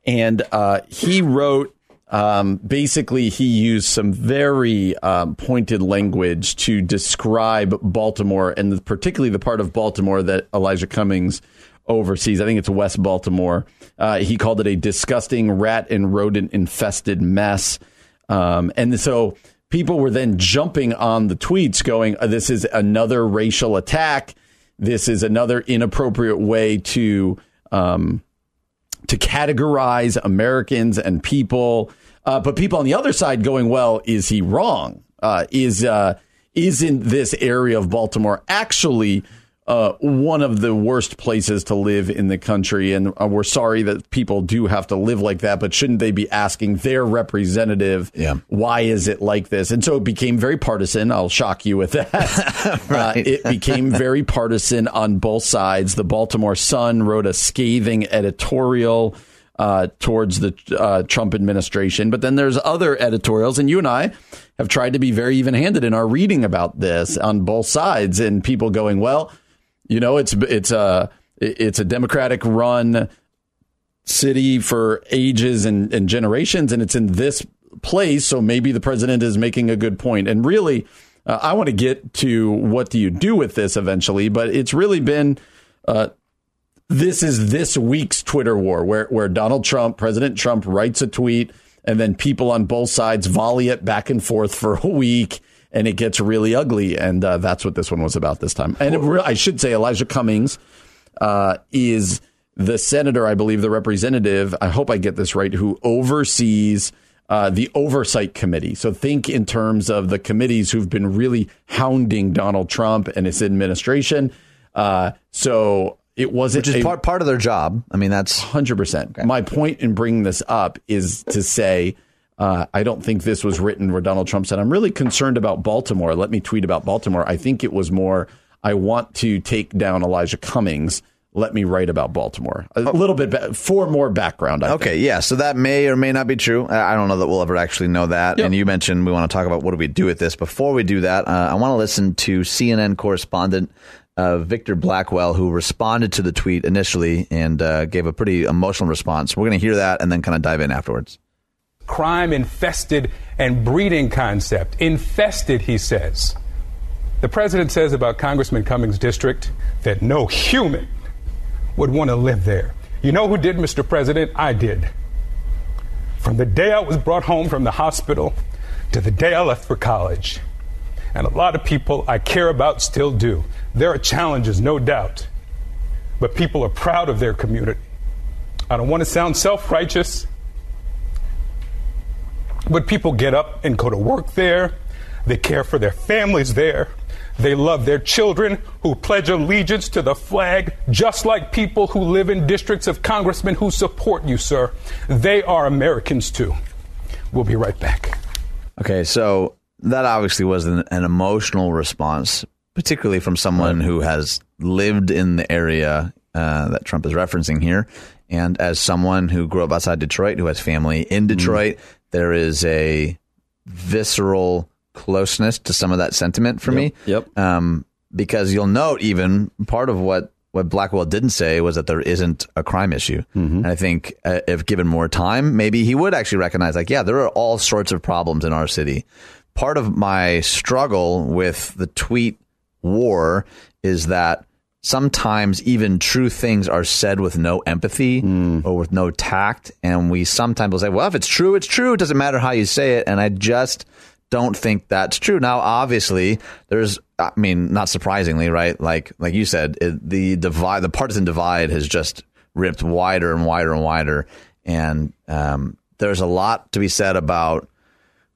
And uh, he wrote um, basically he used some very um, pointed language to describe Baltimore and particularly the part of Baltimore that Elijah Cummings oversees. I think it's West Baltimore. Uh, he called it a disgusting rat and rodent infested mess. Um, and so people were then jumping on the tweets going, "Uh, this is another racial attack. This is another inappropriate way to um, to categorize Americans and people, uh, but people on the other side going, well, is he wrong? Uh, is uh, isn't this area of Baltimore actually uh, one of the worst places to live in the country? And uh, we're sorry that people do have to live like that, but shouldn't they be asking their representative, Yeah. why is it like this? And so it became very partisan. I'll shock you with that. uh, it became very partisan on both sides. The Baltimore Sun wrote a scathing editorial uh, towards the uh, Trump administration, but then there's other editorials, and you and I have tried to be very even-handed in our reading about this on both sides, and people going, well, you know, it's it's a it's a Democratic run city for ages and, and generations, and it's in this place. So maybe the president is making a good point. And really, uh, I want to get to what do you do with this eventually, but it's really been. Uh, this is this week's Twitter war where, where Donald Trump, President Trump, writes a tweet and then people on both sides volley it back and forth for a week and it gets really ugly. And uh, that's what this one was about this time. And it re- I should say, Elijah Cummings uh, is the senator, I believe, the representative. I hope I get this right, who oversees uh, the oversight committee. So think in terms of the committees who've been really hounding Donald Trump and his administration. Uh, so it wasn't Which is a- part part of their job. I mean, that's Hundred percent. My point in bringing this up is to say uh, I don't think this was written where Donald Trump said, "I'm really concerned about Baltimore. Let me tweet about Baltimore." I think it was more, "I want to take down Elijah Cummings. Let me write about Baltimore." A little bit ba- for more background. I think. Okay, yeah. So that may or may not be true. I I don't know that we'll ever actually know that. Yep. And you mentioned we want to talk about what do we do with this. Before we do that, uh, I want to listen to CNN correspondent uh, Victor Blackwell, who responded to the tweet initially and uh, gave a pretty emotional response. We're going to hear that and then kind of dive in afterwards. Crime infested and breeding concept. Infested, he says. The president says about Congressman Cummings' district that no human would want to live there. You know who did, Mr. President? I did. From the day I was brought home from the hospital to the day I left for college. And a lot of people I care about still do. There are challenges, no doubt. But people are proud of their community. I don't want to sound self righteous, but people get up and go to work there. They care for their families there. They love their children who pledge allegiance to the flag, just like people who live in districts of congressmen who support you, sir. They are Americans too. We'll be right back. Okay, so that obviously was an, an emotional response, particularly from someone who has lived in the area uh, that Trump is referencing here. And as someone who grew up outside Detroit, who has family in Detroit, there is a visceral closeness to some of that sentiment for me. Yep. Um, because you'll note, even part of what what Blackwell didn't say was that there isn't a crime issue. And I think uh, if given more time, maybe he would actually recognize, like, yeah, there are all sorts of problems in our city. Part of my struggle with the tweet war is that sometimes even true things are said with no empathy or with no tact. And we sometimes will say, well, if it's true, it's true. It doesn't matter how you say it. And I just don't think that's true. Now, obviously, there's, I mean, not surprisingly, right? Like, like you said, it, the divide, the partisan divide has just ripped wider and wider and wider. And, um, there's a lot to be said about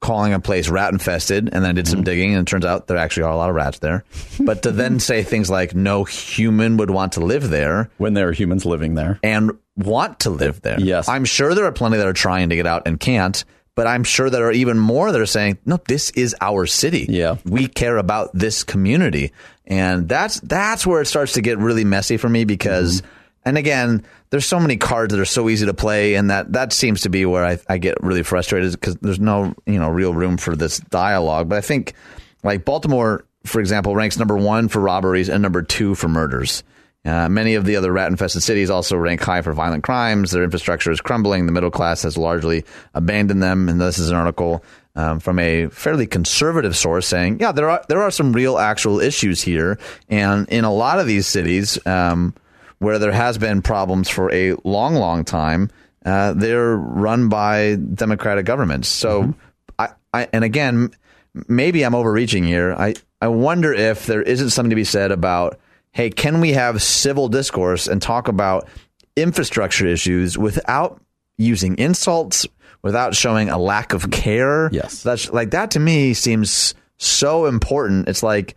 calling a place rat infested, and then I did some digging, and it turns out there actually are a lot of rats there. But to then say things like no human would want to live there when there are humans living there. and want to live there. Yes. I'm sure there are plenty that are trying to get out and can't, but I'm sure there are even more that are saying, no, this is our city. Yeah. We care about this community. And that's that's where it starts to get really messy for me because Mm-hmm. And again, there's so many cards that are so easy to play and that that seems to be where I, I get really frustrated because there's no, you know, real room for this dialogue. But I think like Baltimore, for example, ranks number one for robberies and number two for murders. Uh, many of the other rat infested cities also rank high for violent crimes. Their infrastructure is crumbling. The middle class has largely abandoned them. And this is an article um, from a fairly conservative source saying, yeah, there are there are some real actual issues here. And in a lot of these cities um, where there has been problems for a long, long time, uh, they're run by democratic governments. So, I, I and again, maybe I'm overreaching here. I I wonder if there isn't something to be said about hey, can we have civil discourse and talk about infrastructure issues without using insults, without showing a lack of care? Yes. That's like that to me seems so important. It's like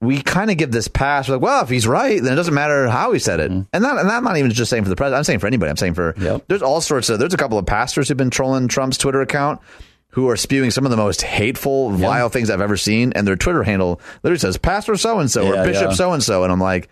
we kind of give this pass. We're like, well, if he's right, then it doesn't matter how he said it. Mm-hmm. And that, and I'm not even just saying for the president. I'm saying for anybody. I'm saying for Yep. there's all sorts of. There's a couple of pastors who've been trolling Trump's Twitter account. Who are spewing some of the most hateful, vile things I've ever seen, and their Twitter handle literally says "Pastor so and so" or "Bishop so and so," and I'm like,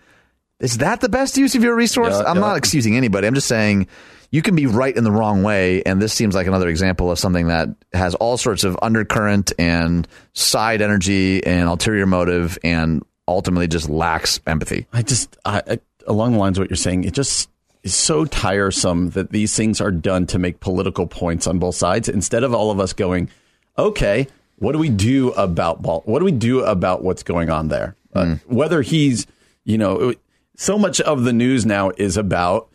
is that the best use of your resource? Yeah, I'm yeah. not excusing anybody. I'm just saying you can be right in the wrong way, and this seems like another example of something that has all sorts of undercurrent and side energy and ulterior motive, and ultimately just lacks empathy. I just, I, I, along the lines of what you're saying, it just is so tiresome that these things are done to make political points on both sides instead of all of us going, okay, what do we do about ball? What do we do about what's going on there? Uh, whether he's, you know, so much of the news now is about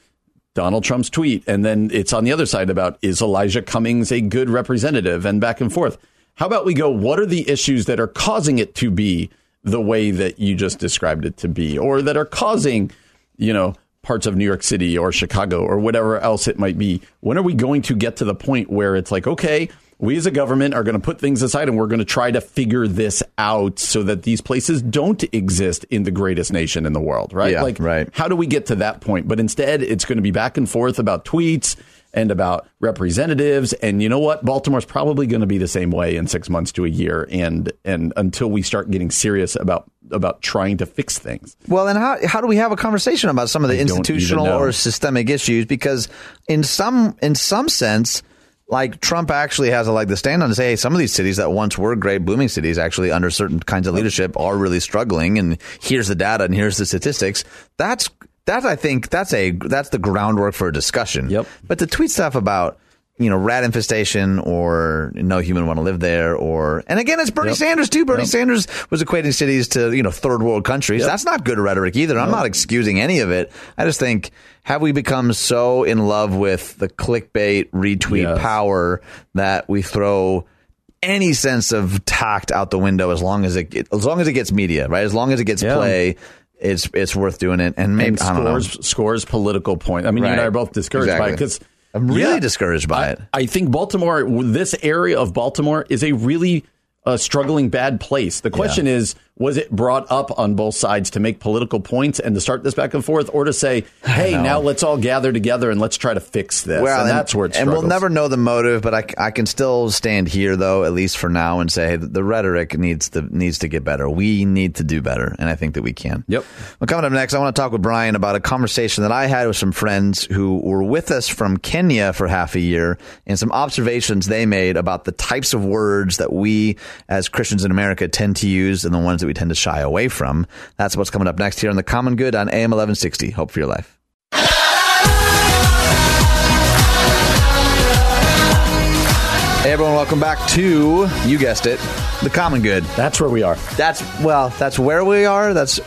Donald Trump's tweet, and then it's on the other side about is Elijah Cummings a good representative, and back and forth. How about we go? What are the issues that are causing it to be the way that you just described it to be, or that are causing, you know, parts of New York City or Chicago or whatever else it might be? When are we going to get to the point where it's like, okay, we as a government are going to put things aside and we're going to try to figure this out so that these places don't exist in the greatest nation in the world, right? Yeah, like, right. how do we get to that point? But instead, it's going to be back and forth about tweets and about representatives. And you know what? Baltimore's probably going to be the same way in six months to a year, and and until we start getting serious about about trying to fix things. Well, then how how do we have a conversation about some of the I institutional or systemic issues? Because in some in some sense, like Trump actually has a like the stand on to say, hey, some of these cities that once were great booming cities actually under certain kinds of leadership are really struggling, and here's the data and here's the statistics. That's that I think that's a that's the groundwork for a discussion. Yep. But the tweet stuff about you know rat infestation or no human want to live there or and again it's Bernie Yep. Sanders too. Bernie Yep. Sanders was equating cities to you know third world countries. That's not good rhetoric either. I'm not excusing any of it. I just think have we become so in love with the clickbait retweet Yes. power that we throw any sense of tact out the window as long as it as long as it gets media right as long as it gets play it's it's worth doing it and maybe and I don't know. scores scores political point. I mean, you and I are both discouraged by it because I'm really discouraged by it. I think Baltimore, this area of Baltimore, is a really uh, struggling bad place. The question is, was it brought up on both sides to make political points and to start this back and forth, or to say, hey, now let's all gather together and let's try to fix this? and, that's where it and we'll never know the motive, but I, I can still stand here though, at least for now, and say that the rhetoric needs to needs to get better. We need to do better, and I think that we can. Yep. Well, coming up next, I want to talk with Brian about a conversation that I had with some friends who were with us from Kenya for half a year, and some observations they made about the types of words that we as Christians in America tend to use, and the ones that we tend to shy away from. That's what's coming up next here on the Common Good on AM eleven sixty. Hope for your life. Hey everyone, welcome back to you guessed it, the Common Good. That's where we are. That's well, that's where we are. That's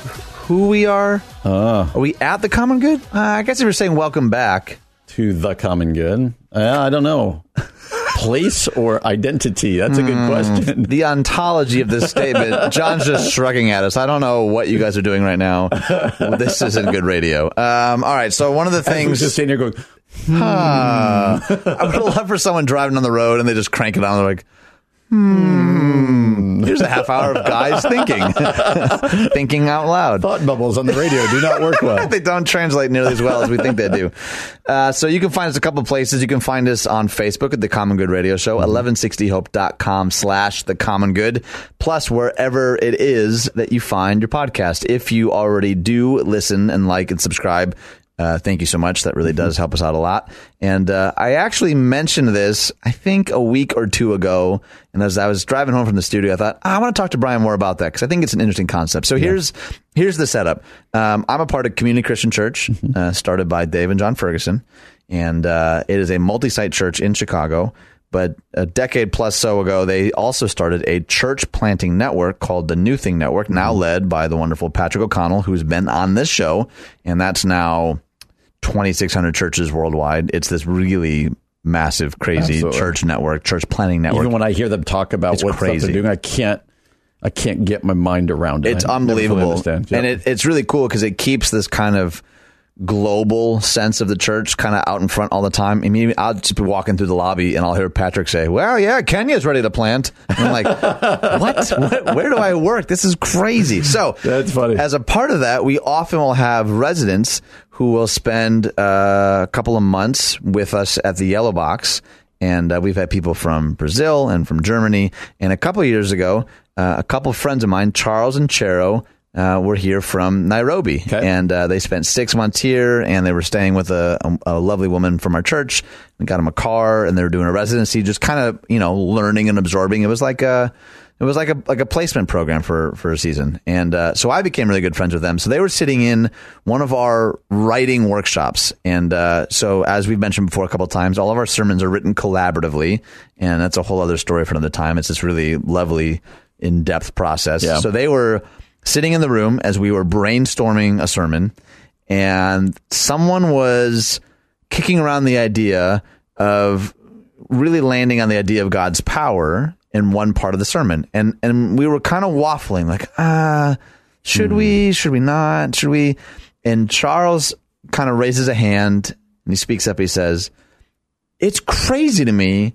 who we are. Uh, Are we at the Common Good? Uh, I guess if you're saying welcome back, to the common good. Uh, I don't know. Place or identity? That's a Hmm. good question. the ontology of this statement. John's just shrugging at us. I don't know what you guys are doing right now. This isn't good radio. Um, all right, so one of the Things just sitting here going, Huh. I would love for someone driving on the road and they just crank it on. They're like, hmm. Here's a half hour of guys thinking, thinking out loud. Thought bubbles on the radio do not work well. they don't translate nearly as well as we think they do. Uh, so you can find us a couple places. You can find us on Facebook at The Common Good Radio Show, 1160hope.com slash The Common Good, plus wherever it is that you find your podcast. If you already do listen and like and subscribe, uh, thank you so much. That really does help us out a lot. And uh, I actually mentioned this, I think, a week or two ago. And as I was driving home from the studio, I thought I want to talk to Brian more about that because I think it's an interesting concept. So here's here's the setup. Um, I'm a part of Community Christian Church, uh, started by Dave and John Ferguson, and uh, it is a multi-site church in Chicago. But a decade plus so ago, they also started a church planting network called the New Thing Network, now mm-hmm. led by the wonderful Patrick O'Connell, who's been on this show, and that's now 2,600 churches worldwide. It's this really massive, crazy Absolutely. church network, church planting network. Even when I hear them talk about It's what crazy. they're doing, I can't. I can't get my mind around it. it's I unbelievable. Yeah. and it, it's really cool because it keeps this kind of global sense of the church kind of out in front all the time. I mean, I'll just be walking through the lobby and I'll hear Patrick say, "Well, yeah, Kenya's ready to plant." And I'm like, "What? what? Where do I work? This is crazy." So That's funny. As a part of that, we often will have residents who will spend uh, a couple of months with us at the Yellow Box. And uh, we've had people from Brazil and from Germany. And a couple of years ago, uh, a couple of friends of mine, Charles and Chero, uh, were here from Nairobi. Okay. And uh, they spent six months here and they were staying with a, a, a lovely woman from our church. We got them a car and they were doing a residency, just kind of, you know, learning and absorbing. It was like a, it was like a like a placement program for for a season, and uh, so I became really good friends with them. So they were sitting in one of our writing workshops, and uh, so as we've mentioned before a couple of times, all of our sermons are written collaboratively, and that's a whole other story for another time. It's this really lovely, in depth process. Yeah. So they were sitting in the room as we were brainstorming a sermon, and someone was kicking around the idea of really landing on the idea of God's power in one part of the sermon. And and we were kind of waffling like, ah, should we? Should we not? Should we? And Charles kind of raises a hand and he speaks up. He says, It's crazy to me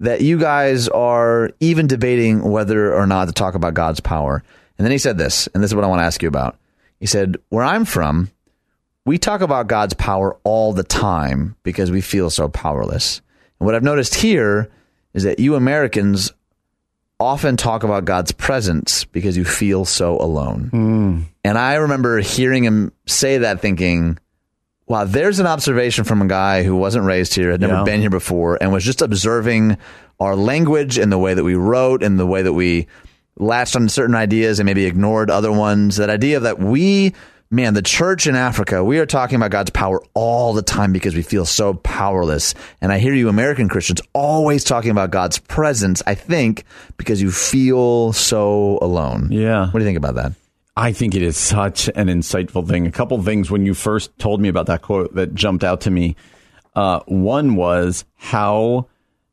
that you guys are even debating whether or not to talk about God's power. And then he said this, and this is what I want to ask you about. He said, Where I'm from, we talk about God's power all the time because we feel so powerless. And what I've noticed here is that you Americans often talk about God's presence because you feel so alone. Hmm. And I remember hearing him say that thinking, wow, there's an observation from a guy who wasn't raised here, had never Yeah. been here before, and was just observing our language and the way that we wrote and the way that we latched on certain ideas and maybe ignored other ones. That idea that we, man, the church in Africa, we are talking about God's power all the time because we feel so powerless. And I hear you American Christians always talking about God's presence, I think, because you feel so alone. Yeah. What do you think about that? I think it is such an insightful thing. A couple things when you first told me about that quote that jumped out to me. Uh, one was how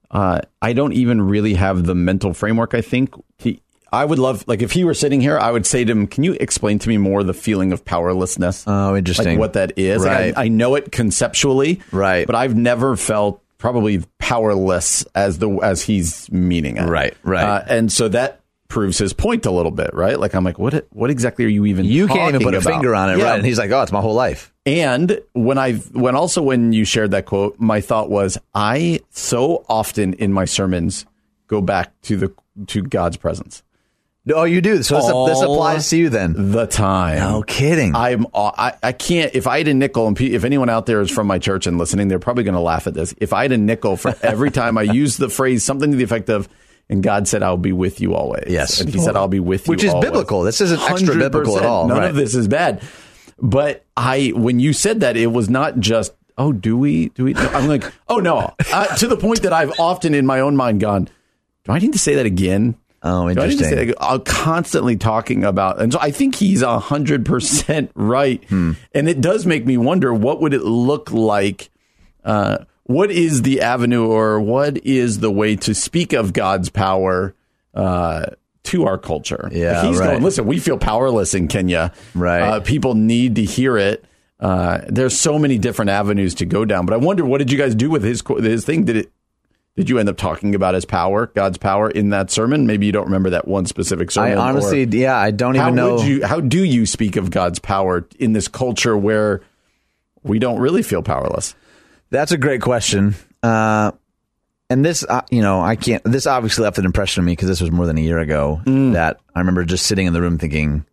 uh, I don't even really have the mental framework. I think to, I would love, like, if he were sitting here, I would say to him, "Can you explain to me more the feeling of powerlessness? Oh, interesting. Like what that is? Like, I, I know it conceptually, Right. But I've never felt probably powerless as the as he's meaning it, Right, right. Uh, and so that proves his point a little bit, right? Like I'm like, what? What exactly are you even? You can't even put a finger on it, Yeah. right? And he's like, "Oh, it's my whole life." And when I when also when you shared that quote, my thought was I so often in my sermons go back to the to God's presence Oh, you do. So this, this applies to you then. the time. No kidding. I'm I, I can't if I had a nickel and if anyone out there is from my church and listening, they're probably going to laugh at this. If I had a nickel for every time I use the phrase something to the effect of and God said, "I'll be with you always." Yes. and He said, "I'll be with you," Which is always." biblical. This isn't extra biblical at all. None Right. of this is bad. But I, when you said that, it was not just, "Oh, do we? Do we?" No, I'm like, "Oh no," uh, to the point that I've often in my own mind gone, "Do I need to say that again?" Oh, Do I need to interesting. say that? I'm constantly talking about, and so I think he's a hundred percent right. Hmm. And it does make me wonder what would it look like. Uh, what is the avenue, or what is the way to speak of God's power uh, to our culture? Yeah, he's right. going. Listen, we feel powerless in Kenya. Right. Uh, people need to hear it. Uh, there's so many different avenues to go down. But I wonder, what did you guys do with his his thing? Did it? Did you end up talking about his power, God's power, in that sermon? Maybe you don't remember that one specific sermon. I honestly, yeah, I don't how even know. would you? How do you speak of God's power in this culture where we don't really feel powerless? That's a great question. Uh, and this, uh, you know, I can't. This obviously left an impression on me because this was more than a year ago. Mm. That I remember just sitting in the room thinking,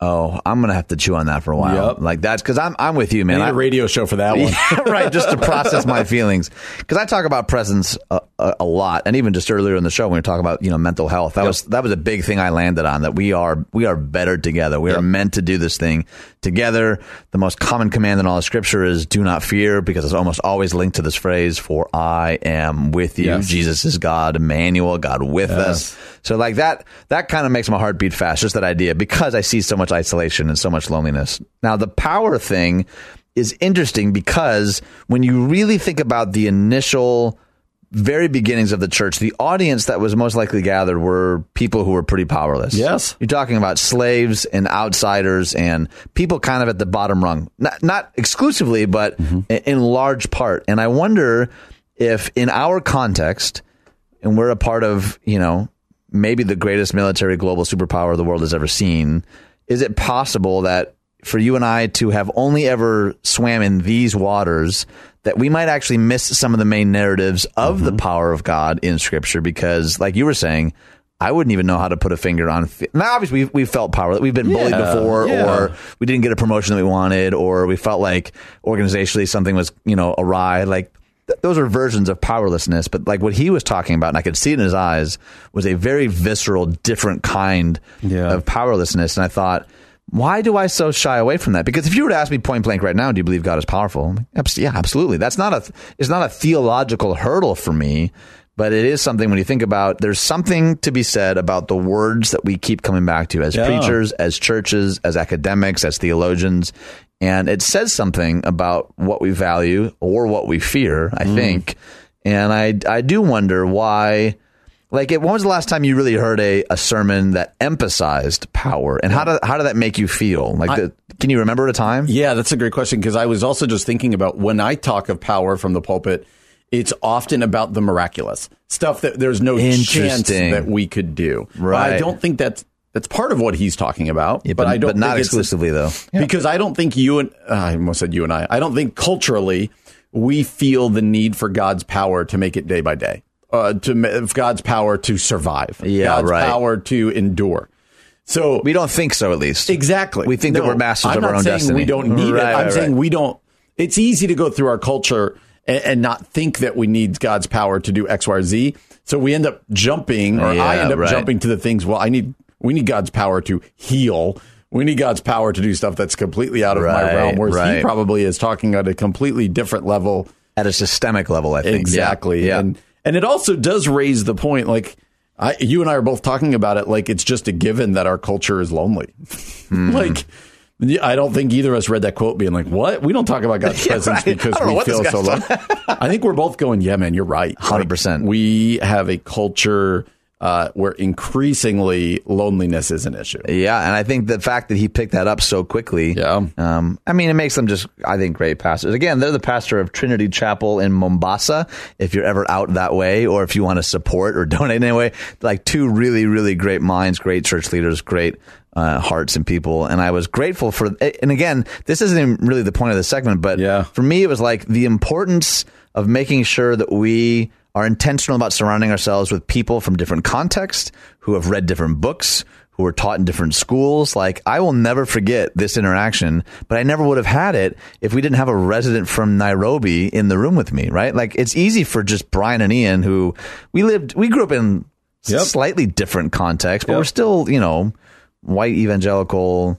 "Oh, I'm gonna have to chew on that for a while." Yep. Like that's because I'm I'm with you, I man. need I- a radio show for that one. Yeah, right, just to process my feelings. Because I talk about presence a, a, a lot, and even just earlier in the show when we were talking about you know mental health, that was that was a big thing I landed on. That we are we are better together. We are meant to do this thing together. The most common command in all of Scripture is "Do not fear," because it's almost always linked to this phrase "For I am with you." Yes. Jesus is God, Emmanuel, God with us. So like that that kind of makes my heart beat fast. Just that idea because I see so much isolation and so much loneliness. Now the power thing is interesting because when you really think about the initial very beginnings of the church, the audience that was most likely gathered were people who were pretty powerless. Yes. You're talking about slaves and outsiders and people kind of at the bottom rung. Not, not exclusively, but mm-hmm. i- in large part. And I wonder if in our context, and we're a part of, you know, maybe the greatest military global superpower the world has ever seen, is it possible that for you and I to have only ever swam in these waters, that we might actually miss some of the main narratives of the mm-hmm. power of God in Scripture? Because, like you were saying, I wouldn't even know how to put a finger on. Now, obviously, we've, we've felt power. We've been bullied Yeah, before, yeah. or we didn't get a promotion that we wanted, or we felt like organizationally something was, you know, awry. Like th- those are versions of powerlessness. But like what he was talking about, and I could see it in his eyes, was a very visceral, different kind Yeah. of powerlessness. And I thought, why do I so shy away from that? Because if you were to ask me point blank right now, do you believe God is powerful? Like, Yeah, absolutely. That's not a it's not a theological hurdle for me, but it is something when you think about. There's something to be said about the words that we keep coming back to as Yeah. preachers, as churches, as academics, as theologians, and it says something about what we value or what we fear. I mm. think, and I I do wonder why. Like, it, when was the last time you really heard a, a sermon that emphasized power, and how did how did that make you feel? Like, the, can you remember a time? Yeah, that's a great question because I was also just thinking about when I talk of power from the pulpit, it's often about the miraculous stuff that there's no chance that we could do. But I don't think that's that's part of what he's talking about. Yeah, but, I don't but not exclusively though. because I don't think you and uh, I almost said you and I. I don't think culturally we feel the need for God's power to make it day by day. Uh, to God's power to survive. Yeah, God's right. power to endure. So We don't think so, at least. Exactly. We think that we're masters I'm of our own destiny. We don't need Right, it. I'm right, saying right. we don't. It's easy to go through our culture and, and not think that we need God's power to do X, Y, or Z. So we end up jumping, or I end up right. jumping to the things. Well, I need. We need God's power to heal. We need God's power to do stuff that's completely out of my realm. Whereas he probably is talking at a completely different level. At a systemic level, I think. Exactly. Yeah. And and it also does raise the point, like I, you and I are both talking about it, like it's just a given that our culture is lonely. Hmm. like I don't think either of us read that quote being like, "What? We don't talk about God's Yeah, presence right. because I don't know we feel so lonely." I think we're both going, "Yeah, man, you're right." Like, 100%. we have a culture uh, where increasingly loneliness is an issue. Yeah, and I think the fact that he picked that up so quickly. Yeah. Um, I mean, it makes them just, I think, great pastors. Again, they're the pastor of Trinity Chapel in Mombasa. If you're ever out that way, or if you want to support or donate anyway, like two really, really great minds, great church leaders, great uh, hearts and people. And I was grateful for. And again, this isn't even really the point of the segment, but Yeah. for me, it was like the importance of making sure that we are intentional about surrounding ourselves with people from different contexts who have read different books who were taught in different schools like i will never forget this interaction but i never would have had it if we didn't have a resident from nairobi in the room with me right like it's easy for just brian and ian who we lived we grew up in Yep. slightly different contexts but Yep. we're still you know white evangelical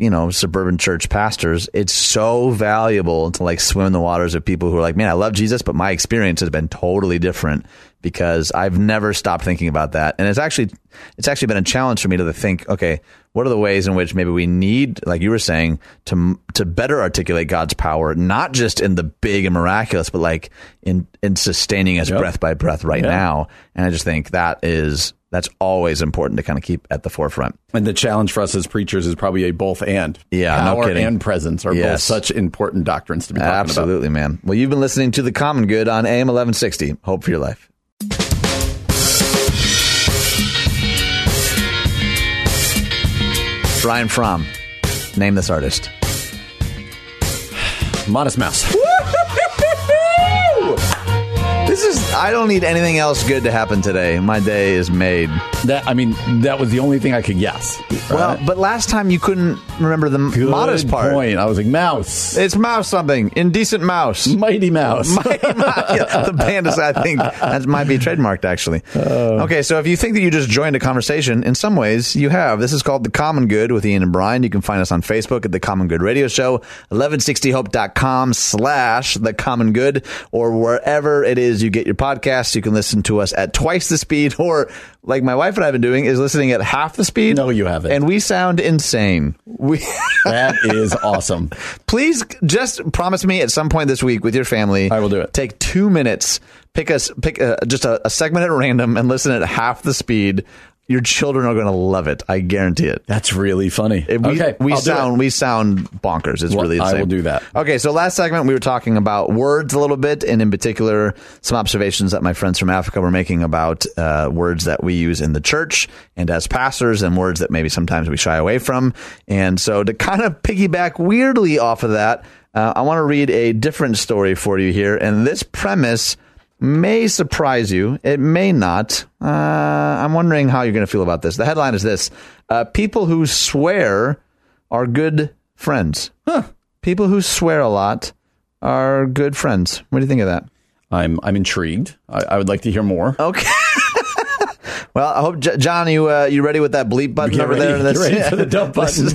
you know, suburban church pastors, it's so valuable to like swim in the waters of people who are like, man, I love Jesus, but my experience has been totally different because I've never stopped thinking about that. And it's actually, it's actually been a challenge for me to think, okay, what are the ways in which maybe we need, like you were saying, to, to better articulate God's power, not just in the big and miraculous, but like in, in sustaining us Yep. breath by breath right Yeah. now. And I just think that is That's always important to kind of keep at the forefront. And the challenge for us as preachers is probably a both and. Yeah, no power kidding. and presence are both such important doctrines to be talking about. Absolutely, man. Well, you've been listening to The Common Good on AM 1160. Hope for your life. Brian Fromm. Name this artist. Modest Mouse. This is, I don't need anything else good to happen today. My day is made. That I mean, that was the only thing I could guess. Well, right? but last time you couldn't remember the Good modest part. point. I was like mouse, It's mouse something. Indecent mouse. mighty mouse. Mighty Mouse. Yeah, the band is, I think, that might be trademarked, actually. Uh. okay, so if you think that you just joined a conversation, in some ways you have. This is called The Common Good with Ian and Brian. You can find us on Facebook at The Common Good Radio Show, 1160hope.com slash The Common Good, or wherever it is you get your podcasts. You can listen to us at twice the speed, or like my wife and I have been doing, is listening at half the speed. No, you haven't. And we sound insane. We. that is awesome. Please just promise me at some point this week with your family. I will do it. Take two minutes, pick us, pick a, just a, a segment at random, and listen at half the speed. Your children are going to love it. I guarantee it. That's really funny. It- we, okay, we I'll sound we sound bonkers. It's Well, really I insane. will do that. Okay, so last segment we were talking about words a little bit, and in particular, some observations that my friends from Africa were making about uh, words that we use in the church and as pastors, and words that maybe sometimes we shy away from. And so, to kind of piggyback weirdly off of that, uh, I want to read a different story for you here, and this premise may surprise you. It may not. Uh, I'm wondering how you're going to feel about this. The headline is this: uh, People who swear are good friends. People who swear a lot are good friends. What do you think of that? I'm I'm intrigued. I, I would like to hear more. Okay. Well, I hope J- John, you uh, you ready with that bleep button Get over ready, there? get That's- ready for the dump button.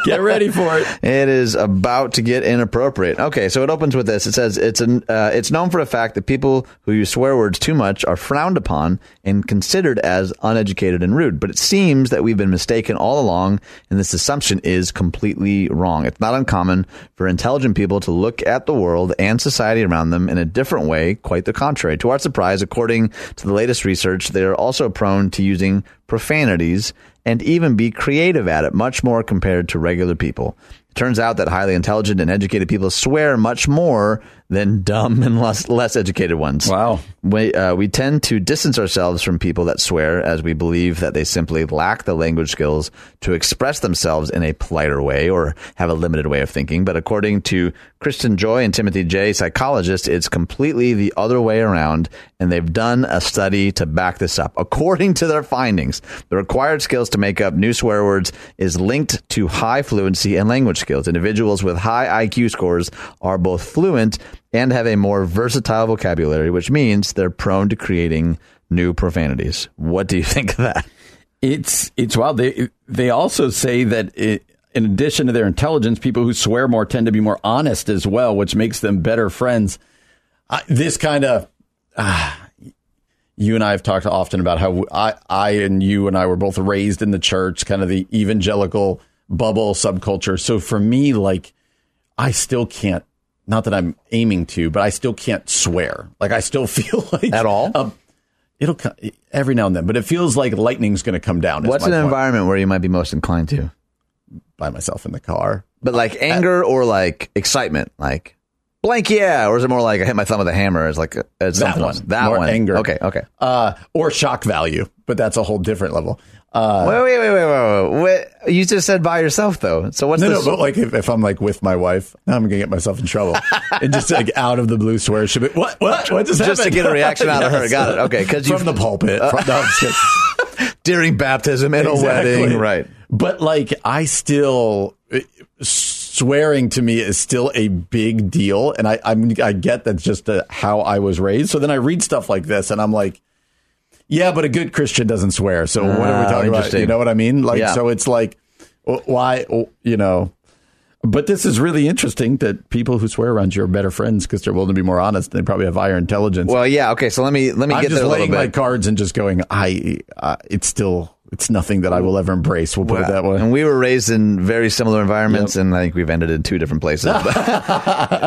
get ready for it. It is about to get inappropriate. Okay, so it opens with this. It says it's an uh, it's known for a fact that people who use swear words too much are frowned upon and considered as uneducated and rude. But it seems that we've been mistaken all along, and this assumption is completely wrong. It's not uncommon for intelligent people to look at the world and society around them in a different way. Quite the contrary. To our surprise, according to the latest research, they are also prone to using profanities and even be creative at it, much more compared to regular people. It turns out that highly intelligent and educated people swear much more than dumb and less, less educated ones. Wow. We, uh, we tend to distance ourselves from people that swear as we believe that they simply lack the language skills to express themselves in a politer way or have a limited way of thinking. But according to Kristen Jay and Timothy Jay, psychologists, it's completely the other way around. And they've done a study to back this up. According to their findings, the required skills to make up new swear words is linked to high fluency and language skills. Individuals with high IQ scores are both fluent and have a more versatile vocabulary, which means they're prone to creating new profanities. What do you think of that? It's it's wild. They they also say that it, in addition to their intelligence, people who swear more tend to be more honest as well, which makes them better friends. I, this kind of ah, you and I have talked often about how I I and you and I were both raised in the church, kind of the evangelical bubble subculture. So for me, like I still can't. Not that I'm aiming to, but I still can't swear. Like I still feel like At all? Um, it'll co- every now and then, but it feels like lightning's going to come down. What's an point. environment where you might be most inclined to? by myself in the car. But like anger or like excitement, like blank, yeah, or is it more like I hit my thumb with a hammer? It's like it's That one. else. That More one, anger. Okay, okay. Uh, or shock value, but that's a whole different level. Uh, wait, wait, wait, wait, wait, wait. You just said by yourself though. So what's no, this? no, but like if, if I'm like with my wife, now I'm gonna get myself in trouble, and just like out of the blue swear, she'll be what, what, what just Just to get a reaction out of her. Yes. Got it. Okay, 'cause from the pulpit, from, no. During baptism and Exactly. a wedding, right? But like, I still swearing to me is still a big deal, and I I'm, I get that's just uh how I was raised. So then I read stuff like this, and I'm like, yeah, but a good Christian doesn't swear. So what are we Ah, talking about? You know what I mean? Like, Yeah. so it's like, wh- why? oh, You know. But this is really interesting that people who swear around you are better friends because they're willing to be more honest. They probably have higher intelligence. Well, yeah. Okay, so let me let me I'm get just there a little laying my cards and just going. I. Uh, it's still. It's nothing that I will ever embrace. We'll put it that way. And we were raised in very similar environments, Yep. and I think we've ended in two different places.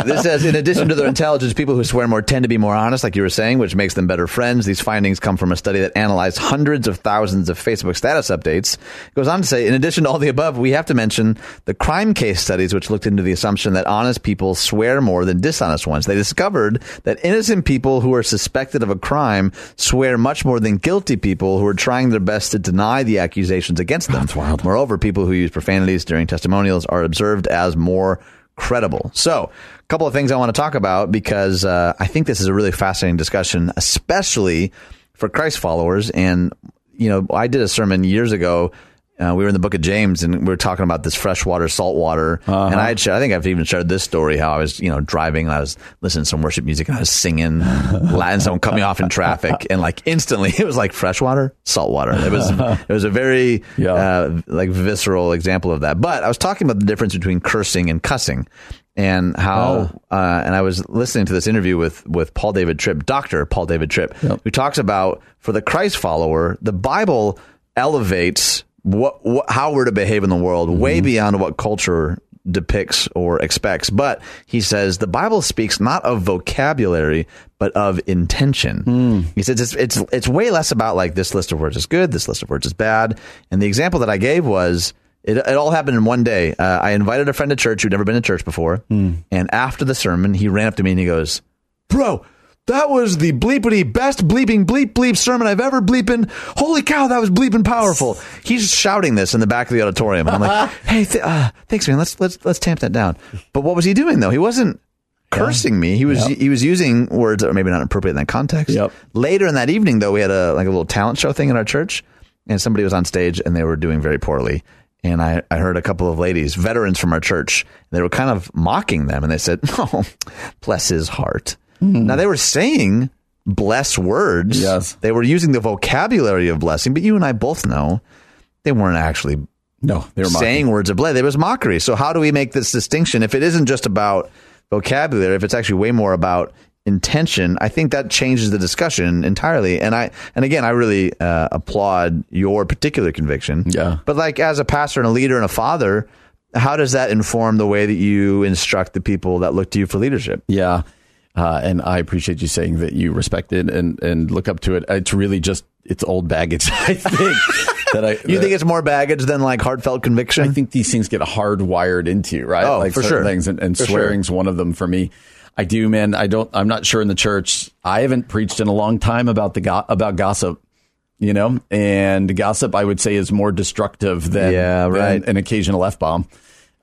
This says, in addition to their intelligence, people who swear more tend to be more honest, like you were saying, which makes them better friends. These findings come from a study that analyzed hundreds of thousands of Facebook status updates. It goes on to say, in addition to all the above, we have to mention the crime case studies, which looked into the assumption that honest people swear more than dishonest ones. They discovered that innocent people who are suspected of a crime swear much more than guilty people who are trying their best to deny the accusations against them. That's wild. Moreover, people who use profanities during testimonials are observed as more credible. So, a couple of things I want to talk about because uh, I think this is a really fascinating discussion, especially for Christ followers. And, you know, I did a sermon years ago. Uh, we were in the book of James and we were talking about this freshwater, saltwater. And I had, shared, I think I've even shared this story how I was, you know, driving and I was listening to some worship music and I was singing Latin. Someone cut me off in traffic and like instantly it was like freshwater, saltwater. It was, it was a very, Yeah. uh, like visceral example of that. But I was talking about the difference between cursing and cussing and how, uh, and I was listening to this interview with, with Paul David Tripp, Dr. Paul David Tripp, who talks about for the Christ follower, the Bible elevates what, what how we're to behave in the world way mm-hmm. beyond what culture depicts or expects. But he says the Bible speaks not of vocabulary, but of intention. Mm. He says it's, it's, it's way less about like this list of words is good, this list of words is bad. And the example that I gave was it, it all happened in one day. Uh, I invited a friend to church who'd never been to church before. Mm. And after the sermon, he ran up to me and he goes, Bro, that was the bleepity best bleeping bleep bleep sermon I've ever bleeping. Holy cow, that was bleeping powerful. He's shouting this in the back of the auditorium. And I'm like, hey, th- uh, thanks, man. Let's let's let's tamp that down. But what was he doing though? He wasn't cursing me. He was he was using words that were maybe not appropriate in that context. Yep. Later in that evening, though, we had a like a little talent show thing in our church, and somebody was on stage and they were doing very poorly. And I, I heard a couple of ladies, veterans from our church, they were kind of mocking them, and they said, "Oh, bless his heart." Now they were saying bless words. Yes. they were using the vocabulary of blessing, but you and I both know they weren't actually No, they were mocking. saying words of blessing. There was mockery. So how do we make this distinction if it isn't just about vocabulary? If it's actually way more about intention, I think that changes the discussion entirely. And I and again, I really uh, applaud your particular conviction. Yeah. But like as a pastor and a leader and a father, how does that inform the way that you instruct the people that look to you for leadership? Yeah. Uh, and I appreciate you saying that you respect it and, and look up to it. It's really just, it's old baggage, I think. that I, You think it's more baggage than like heartfelt conviction? I think these things get hardwired into you, right? Oh, like for sure. things, and, and For sure. swearing's one of them for me. I do, man. I don't. I'm not sure in the church. I haven't preached in a long time about the go- about gossip. You know, and gossip, I would say, is more destructive than, Yeah, than right. an occasional f bomb.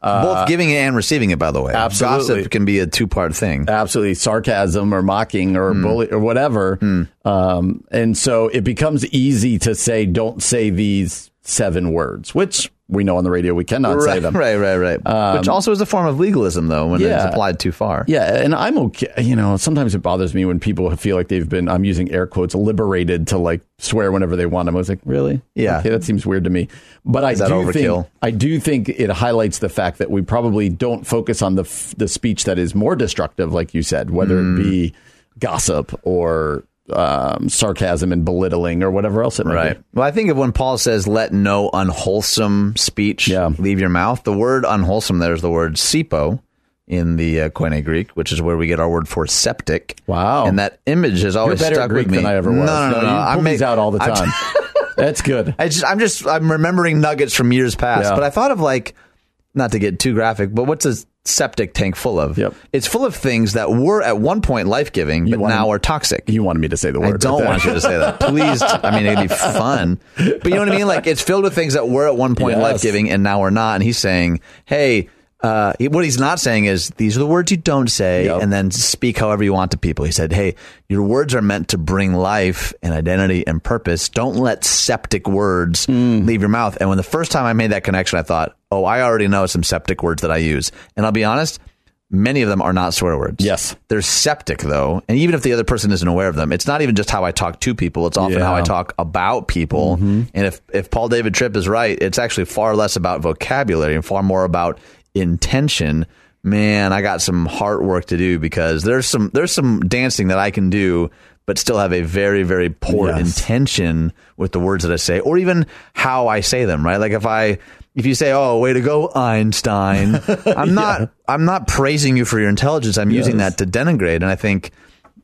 Both giving it and receiving it, by the way. Uh, Absolutely. Gossip can be a two part thing. absolutely sarcasm or mocking or bully or whatever. Um, and so it becomes easy to say, don't say these seven words, which we know on the radio we cannot say right, them. right, right, right. Which also is a form of legalism, though, when it's applied too far. Yeah, and I'm okay. You know, sometimes it bothers me when people feel like they've been, I'm using air quotes, liberated to like swear whenever they want. I was like, really? Yeah. Okay, that seems weird to me. But I do overkill? think I do think it highlights the fact that we probably don't focus on the f- the speech that is more destructive, like you said, whether Mm. it be gossip or um, sarcasm and belittling or whatever else it might Right. be. Well, I think of when Paul says, let no unwholesome speech Yeah. leave your mouth, the word unwholesome there is the word sipo in the uh, Koine Greek, which is where we get our word for septic. Wow. And that image has always You're better stuck Greek with me. than I ever was. No, no, no. no. pull these out all the I'm- time. That's good. I just, I'm just, I'm remembering nuggets from years past. Yeah. But I thought of like, not to get too graphic, but what's a septic tank full of? Yep. It's full of things that were at one point life giving, but wanna- now are toxic. You wanted me to say the word. I don't right want you to say that. Please. I mean, it'd be fun. But you know what I mean? Like, it's filled with things that were at one point Yes. life giving and now are not. And he's saying, hey, uh, what he's not saying is these are the words you don't say Yep. and then speak however you want to people. He said, hey, your words are meant to bring life and identity and purpose. Don't let septic words Hmm. leave your mouth. And when the first time I made that connection, I thought, oh, I already know some septic words that I use. And I'll be honest, many of them are not swear words. Yes. They're septic though, and even if the other person isn't aware of them, it's not even just how I talk to people. It's often Yeah. how I talk about people. And if if Paul David Tripp is right, it's actually far less about vocabulary and far more about intention. Man, I got some heart work to do because there's some there's some dancing that I can do but still have a very, very poor Yes. intention with the words that I say, or even how I say them. Right? Like if I if you say, "Oh, way to go, Einstein," I'm not I'm not praising you for your intelligence. I'm using that to denigrate, and I think.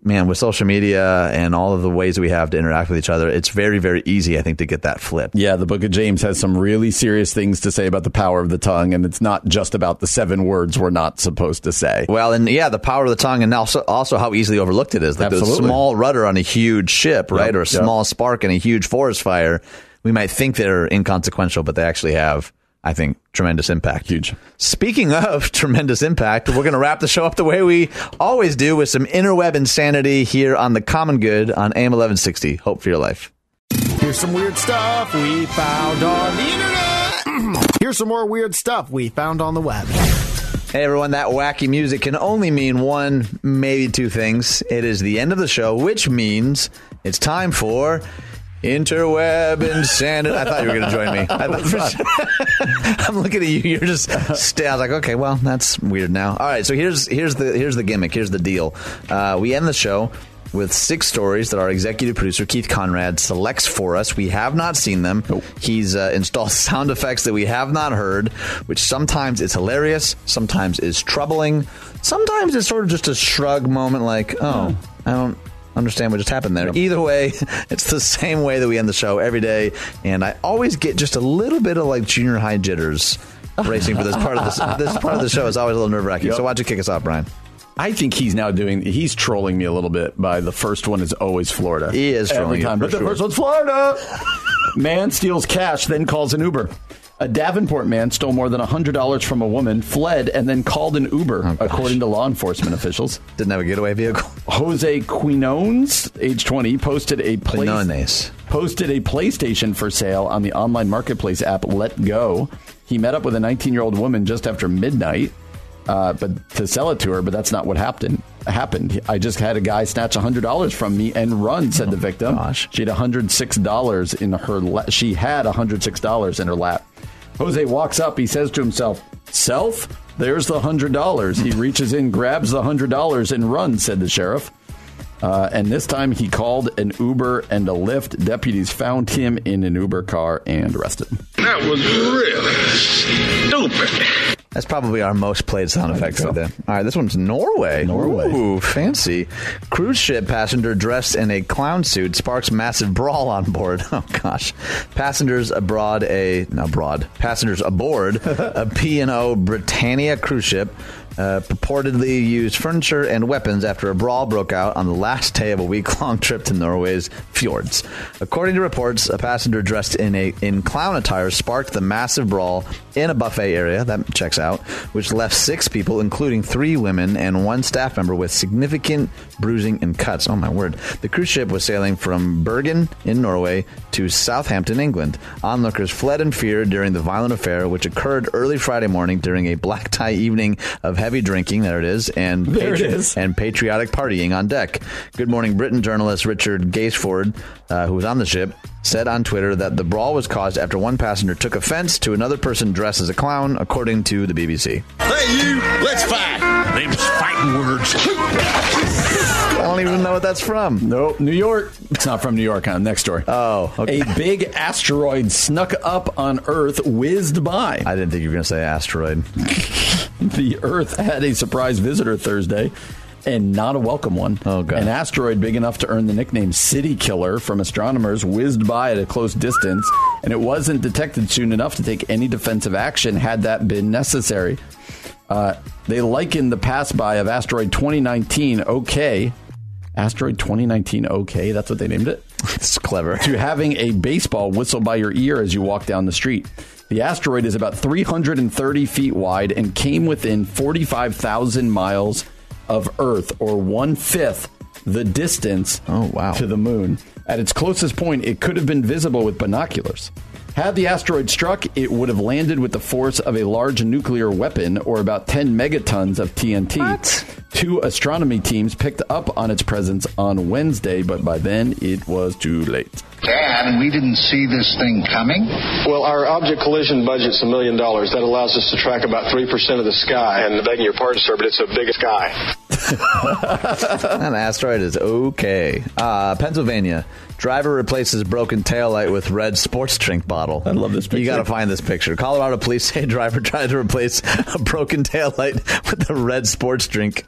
Man, with social media and all of the ways we have to interact with each other, it's very, very easy, I think, to get that flipped. Yeah, the book of James has some really serious things to say about the power of the tongue, and it's not just about the seven words we're not supposed to say. Well, and yeah, the power of the tongue, and also also how easily overlooked it is. Like the small rudder on a huge ship, right, Yep, or a yep. small spark in a huge forest fire. We might think they're inconsequential, but they actually have, I think, tremendous impact. Huge. Speaking of tremendous impact, we're going to wrap the show up the way we always do with some interweb insanity here on the Common Good on AM eleven sixty. Hope for your life. Here's some weird stuff we found on the internet. Here's some more weird stuff we found on the web. Hey everyone, that wacky music can only mean one, maybe two things. It is the end of the show, which means it's time for interweb insanity. I thought you were going to join me. I thought for sure- I'm looking at you. You're just. Stay. I was like, okay, well, that's weird now. All right, so here's here's the here's the gimmick. Here's the deal. Uh, we end the show with six stories that our executive producer Keith Conrad selects for us. We have not seen them. He's uh, installed sound effects that we have not heard, which sometimes is hilarious, sometimes is troubling, sometimes it's sort of just a shrug moment, like, oh, I don't understand what just happened there. Either way, it's the same way that we end the show every day, and I always get just a little bit of like junior high jitters. Racing for this part of this this part of the show is always a little nerve wracking. Yep. So why don't you kick us off, Brian? I think he's now doing. He's trolling me a little bit by the first one is always Florida. He is trolling every time, but the first one's Florida. man steals cash, then calls an Uber. A Davenport man stole more than hundred dollars from a woman, fled, and then called an Uber, Oh, according to law enforcement officials. Didn't have a getaway vehicle. Jose Quinones, age 20, posted a Quinones. posted a PlayStation for sale on the online marketplace app letgo. He met up with a 19 year old woman just after midnight, uh, but to sell it to her. But that's not what happened. Happened. I just had a guy snatch hundred dollars from me and run," said the victim. gosh. She had hundred six dollars in her. La- she had hundred six dollars in her lap. Jose walks up. He says to himself, "Self, there's the hundred dollars." He reaches in, grabs the hundred dollars, and runs," said the sheriff. Uh, and this time he called an Uber and a Lyft. Deputies found him in an Uber car and arrested him. That was really stupid. That's probably our most played sound effects of the day. All right, this one's Norway. Norway. Ooh, fancy. Cruise ship passenger dressed in a clown suit sparks massive brawl on board. Oh gosh. Passengers abroad a no, abroad. Passengers aboard a P&O Britannia cruise ship uh, purportedly used furniture and weapons after a brawl broke out on the last day of a week-long trip to Norway's fjords. According to reports, a passenger dressed in a in clown attire sparked the massive brawl in a buffet area that checks out, which left six people, including three women and one staff member, with significant bruising and cuts. Oh my word! The cruise ship was sailing from Bergen in Norway to Southampton, England. Onlookers fled in fear during the violent affair, which occurred early Friday morning during a black tie evening of heavy drinking. There it is, and There patri- is. and patriotic partying on deck. Good Morning Britain journalist Richard Gaisford, uh, who was on the ship, said on Twitter that the brawl was caused after one passenger took offense to another person dressed as a clown, according to the BBC. Hey, you, let's fight. Them's fighting words. I don't even know what that's from. No, New York. It's not from New York. Huh? Next story. Oh, okay. A big asteroid snuck up on Earth, whizzed by. I didn't think you were going to say asteroid. The Earth had a surprise visitor Thursday, and not a welcome one. Oh, God. An asteroid big enough to earn the nickname City Killer from astronomers whizzed by at a close distance, and it wasn't detected soon enough to take any defensive action had that been necessary. Uh, they likened the pass by of asteroid 2019 OK. Asteroid 2019 OK, that's what they named it It's clever. to having a baseball whistle by your ear as you walk down the street. The asteroid is about 330 feet wide and came within 45,000 miles of Earth, or one fifth the distance Oh, wow. to the moon. At its closest point, it could have been visible with binoculars. Had the asteroid struck, it would have landed with the force of a large nuclear weapon, or about 10 megatons of TNT. What? Two astronomy teams picked up on its presence on Wednesday, but by then it was too late. Dad, we didn't see this thing coming. Well, our object collision budget's a million dollars. That allows us to track about 3% of the sky. And begging your pardon, sir, but it's a big sky. An asteroid is okay. Uh, Pennsylvania. Driver replaces broken taillight with red sports drink bottle. I love this picture. You got to find this picture. Colorado police say driver tried to replace a broken taillight with a red sports drink.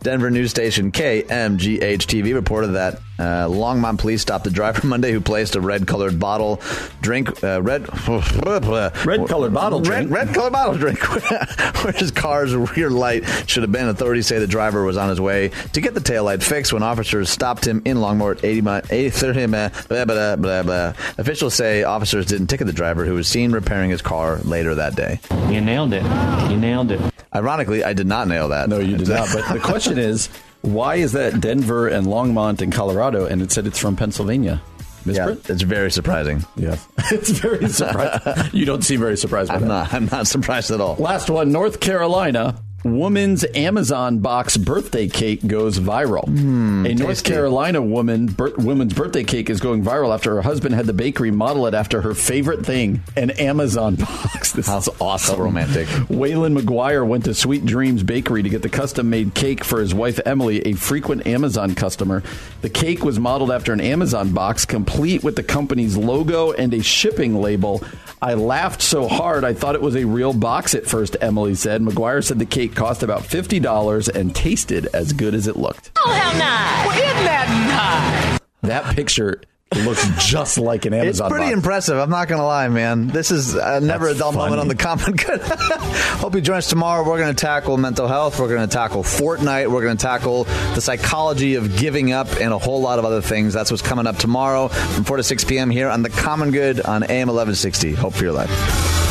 Denver news station KMGH TV reported that uh, Longmont police stopped the driver Monday who placed a red colored bottle drink. Uh, red Red colored bottle red, drink. red colored bottle drink where his car's rear light should have been. Authorities say the driver was on his way to get the taillight fixed when officers stopped him in Longmont 80 mi- 80 30 blah, blah, blah, blah. Officials say officers didn't ticket the driver who was seen repairing his car later that day. You nailed it. You nailed it. Ironically, I did not nail that. No, you did not. But the question is, why is that Denver and Longmont in Colorado, and it said it's from Pennsylvania? yeah, it's very surprising. Yeah, it's very surprising. you don't seem very surprised by I'm that. not. I'm not surprised at all. Last one, North Carolina. Woman's Amazon box birthday cake goes viral. Hmm, a North tasty. Carolina woman bir- woman's birthday cake is going viral after her husband had the bakery model it after her favorite thing, an Amazon box. This is awesome. So romantic. Waylon McGuire went to Sweet Dreams Bakery to get the custom made cake for his wife Emily, a frequent Amazon customer. The cake was modeled after an Amazon box, complete with the company's logo and a shipping label. I laughed so hard I thought it was a real box at first, Emily said. McGuire said the cake cost about $50 and tasted as good as it looked. Oh, how nice! Well, isn't that nice? That picture looks just like an Amazon. It's pretty box. impressive. I'm not going to lie, man. This is uh, never That's a dull moment on the common good. Hope you join us tomorrow. We're going to tackle mental health. We're going to tackle Fortnite. We're going to tackle the psychology of giving up and a whole lot of other things. That's what's coming up tomorrow from 4 to 6 p.m. here on the Common Good on AM 1160. Hope for your life.